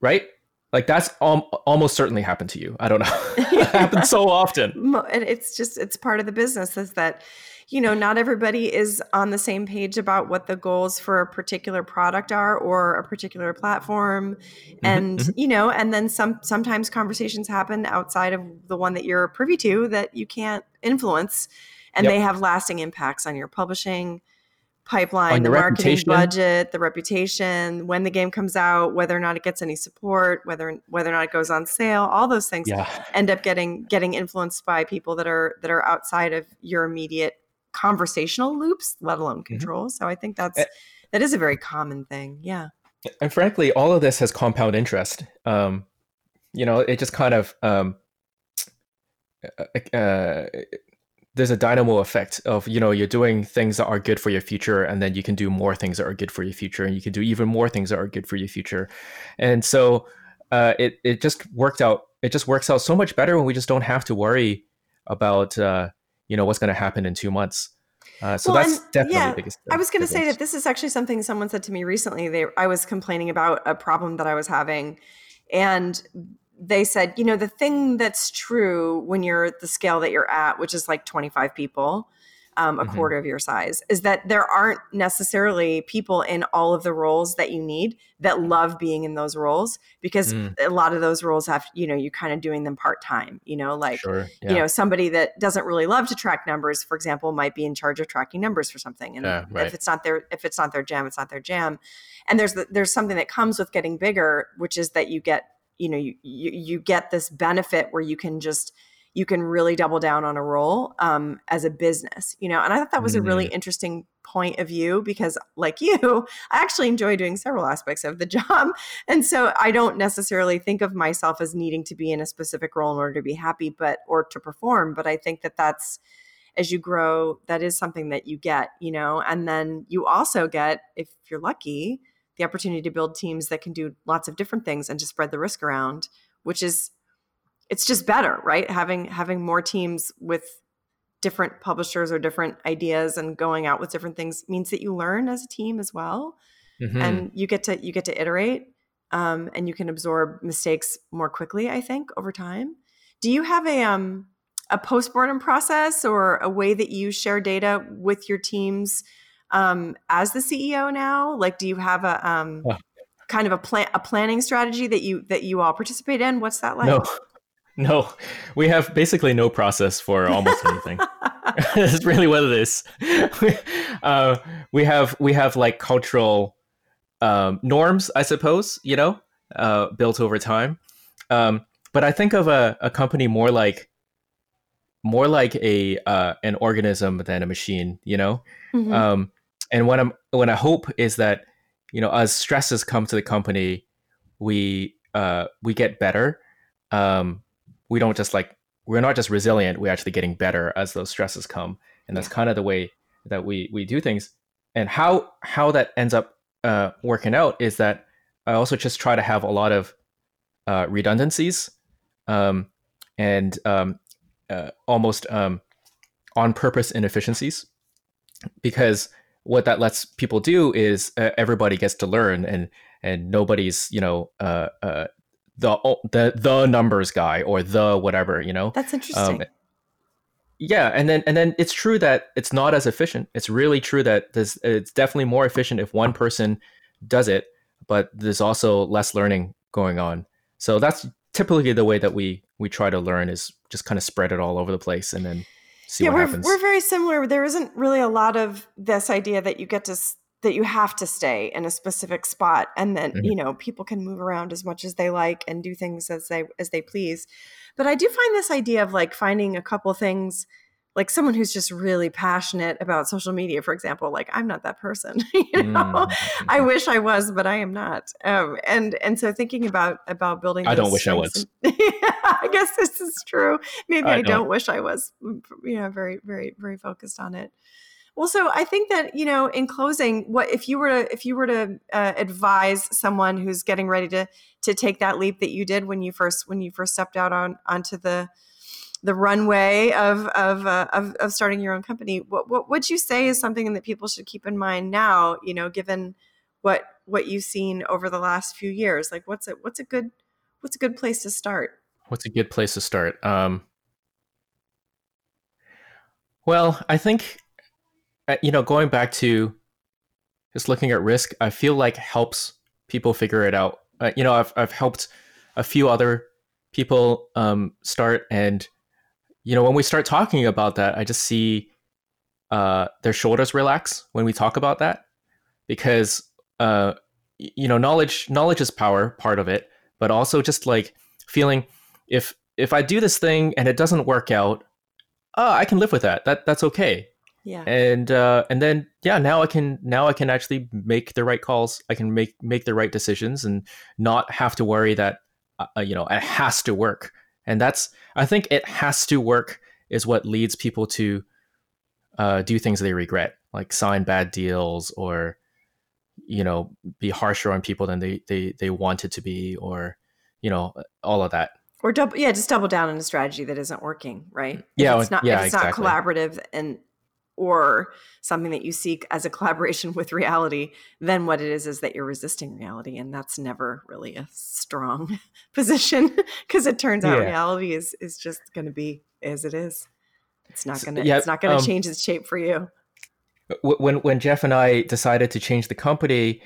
Right? Like that's al- almost certainly happened to you. I don't know. it happens so often. And it's just it's part of the business is that you know, not everybody is on the same page about what the goals for a particular product are or a particular platform. Mm-hmm, and, mm-hmm. you know, and then some sometimes conversations happen outside of the one that you're privy to that you can't influence and yep. they have lasting impacts on your publishing pipeline, the marketing reputation. budget, the reputation, when the game comes out, whether or not it gets any support, whether whether or not it goes on sale, all those things yeah. end up getting getting influenced by people that are that are outside of your immediate conversational loops, let alone mm-hmm. control. Mm-hmm. So I think that's that is a very common thing. Yeah. And frankly, all of this has compound interest. Um, you know, it just kind of um, uh, uh, there's a dynamo effect of you know you're doing things that are good for your future and then you can do more things that are good for your future and you can do even more things that are good for your future and so uh, it it just worked out it just works out so much better when we just don't have to worry about uh, you know what's going to happen in two months. Uh, so well, that's definitely yeah, the biggest. I was going to say that this is actually something someone said to me recently. They, I was complaining about a problem that I was having, and they said, you know, the thing that's true when you're at the scale that you're at, which is like 25 people, um, a mm-hmm. quarter of your size is that there aren't necessarily people in all of the roles that you need that love being in those roles because mm. a lot of those roles have you know you're kind of doing them part-time you know like sure, yeah. you know somebody that doesn't really love to track numbers for example might be in charge of tracking numbers for something and yeah, right. if it's not their if it's not their jam it's not their jam and there's the, there's something that comes with getting bigger which is that you get you know you, you you get this benefit where you can just you can really double down on a role um, as a business, you know. And I thought that was mm-hmm. a really mm-hmm. interesting point of view because, like you, I actually enjoy doing several aspects of the job, and so I don't necessarily think of myself as needing to be in a specific role in order to be happy, but or to perform. But I think that that's as you grow, that is something that you get, you know, and then you also get, if you're lucky, the opportunity to build teams that can do lots of different things and to spread the risk around, which is it's just better, right? Having having more teams with different publishers or different ideas and going out with different things means that you learn as a team as well, mm-hmm. and you get to you get to iterate, um, and you can absorb mistakes more quickly. I think over time. Do you have a um a postmortem process or a way that you share data with your teams um, as the CEO now? Like, do you have a um, kind of a plan a planning strategy that you that you all participate in? What's that like? No, no, we have basically no process for almost anything. That's really what it is. uh, we have we have like cultural um, norms, I suppose, you know, uh, built over time. Um, but I think of a, a company more like more like a uh, an organism than a machine, you know. Mm-hmm. Um, and what I'm what I hope is that you know, as stresses come to the company, we uh, we get better. Um, we don't just like we're not just resilient we're actually getting better as those stresses come and that's yeah. kind of the way that we we do things and how how that ends up uh, working out is that i also just try to have a lot of uh, redundancies um, and um, uh, almost um, on purpose inefficiencies because what that lets people do is uh, everybody gets to learn and and nobody's you know uh, uh, the the the numbers guy or the whatever you know? That's interesting. Um, yeah and then and then it's true that it's not as efficient. It's really true that this it's definitely more efficient if one person does it but there's also less learning going on. So that's typically the way that we we try to learn is just kind of spread it all over the place and then see yeah, what we're, happens. we're very similar. There isn't really a lot of this idea that you get to that you have to stay in a specific spot and then mm-hmm. you know people can move around as much as they like and do things as they as they please. But i do find this idea of like finding a couple things like someone who's just really passionate about social media for example like i'm not that person you know? Mm-hmm. i wish i was but i am not. Um, and and so thinking about about building i don't wish i was. And, yeah, i guess this is true. Maybe i, I don't. don't. wish i was you know very very very focused on it. Well, so I think that you know, in closing, what if you were to if you were to uh, advise someone who's getting ready to to take that leap that you did when you first when you first stepped out on onto the the runway of of, uh, of of, starting your own company. What what would you say is something that people should keep in mind now? You know, given what what you've seen over the last few years, like what's a what's a good what's a good place to start? What's a good place to start? Um, well, I think uh, you know, going back to just looking at risk, I feel like helps people figure it out. Uh, you know, I've I've helped a few other people um, start and you know, when we start talking about that, I just see uh, their shoulders relax when we talk about that because uh, you know, knowledge knowledge is power, part of it, but also just like feeling if if I do this thing and it doesn't work out, oh, I can live with that. That that's okay. Yeah. And uh, and then yeah, now I can now I can actually make the right calls. I can make make the right decisions and not have to worry that uh, you know it has to work and that's i think it has to work is what leads people to uh, do things they regret like sign bad deals or you know be harsher on people than they they, they wanted to be or you know all of that or double yeah just double down on a strategy that isn't working right yeah if it's not yeah, it's exactly. not collaborative and or something that you seek as a collaboration with reality, then what it is is that you're resisting reality. And that's never really a strong position because it turns out yeah. reality is is just gonna be as it is. It's not gonna yeah, it's not gonna um, change its shape for you. When when Jeff and I decided to change the company,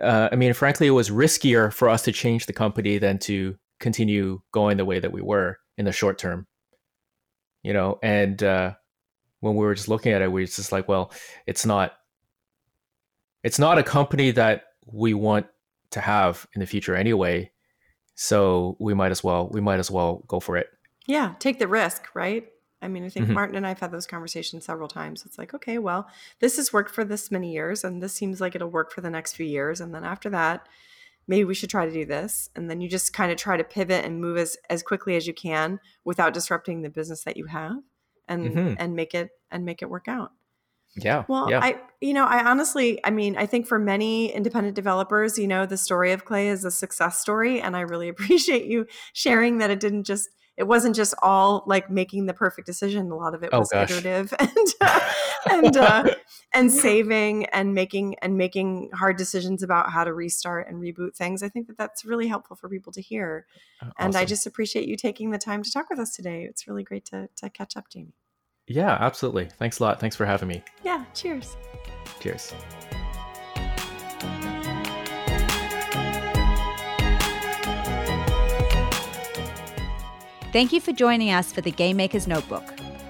uh, I mean, frankly, it was riskier for us to change the company than to continue going the way that we were in the short term. You know, and uh, when we were just looking at it, we were just like, well, it's not it's not a company that we want to have in the future anyway. So we might as well we might as well go for it. Yeah, take the risk, right? I mean, I think mm-hmm. Martin and I have had those conversations several times. It's like, okay, well, this has worked for this many years, and this seems like it'll work for the next few years. And then after that, maybe we should try to do this. And then you just kind of try to pivot and move as, as quickly as you can without disrupting the business that you have and mm-hmm. and make it and make it work out. Yeah. Well, yeah. I you know, I honestly, I mean, I think for many independent developers, you know, the story of Klei is a success story and I really appreciate you sharing that it didn't just it wasn't just all like making the perfect decision. A lot of it oh, was oh, iterative and uh, and uh, and saving and making and making hard decisions about how to restart and reboot things. I think that that's really helpful for people to hear. Awesome. And I just appreciate you taking the time to talk with us today. It's really great to to catch up, Jamie. Yeah, absolutely. Thanks a lot. Thanks for having me. Yeah, cheers. Cheers. Thank you for joining us for the Game Maker's Notebook.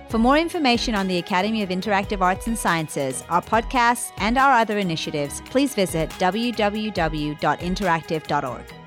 For more information on the Academy of Interactive Arts and Sciences, our podcasts, and our other initiatives, please visit www.interactive.org.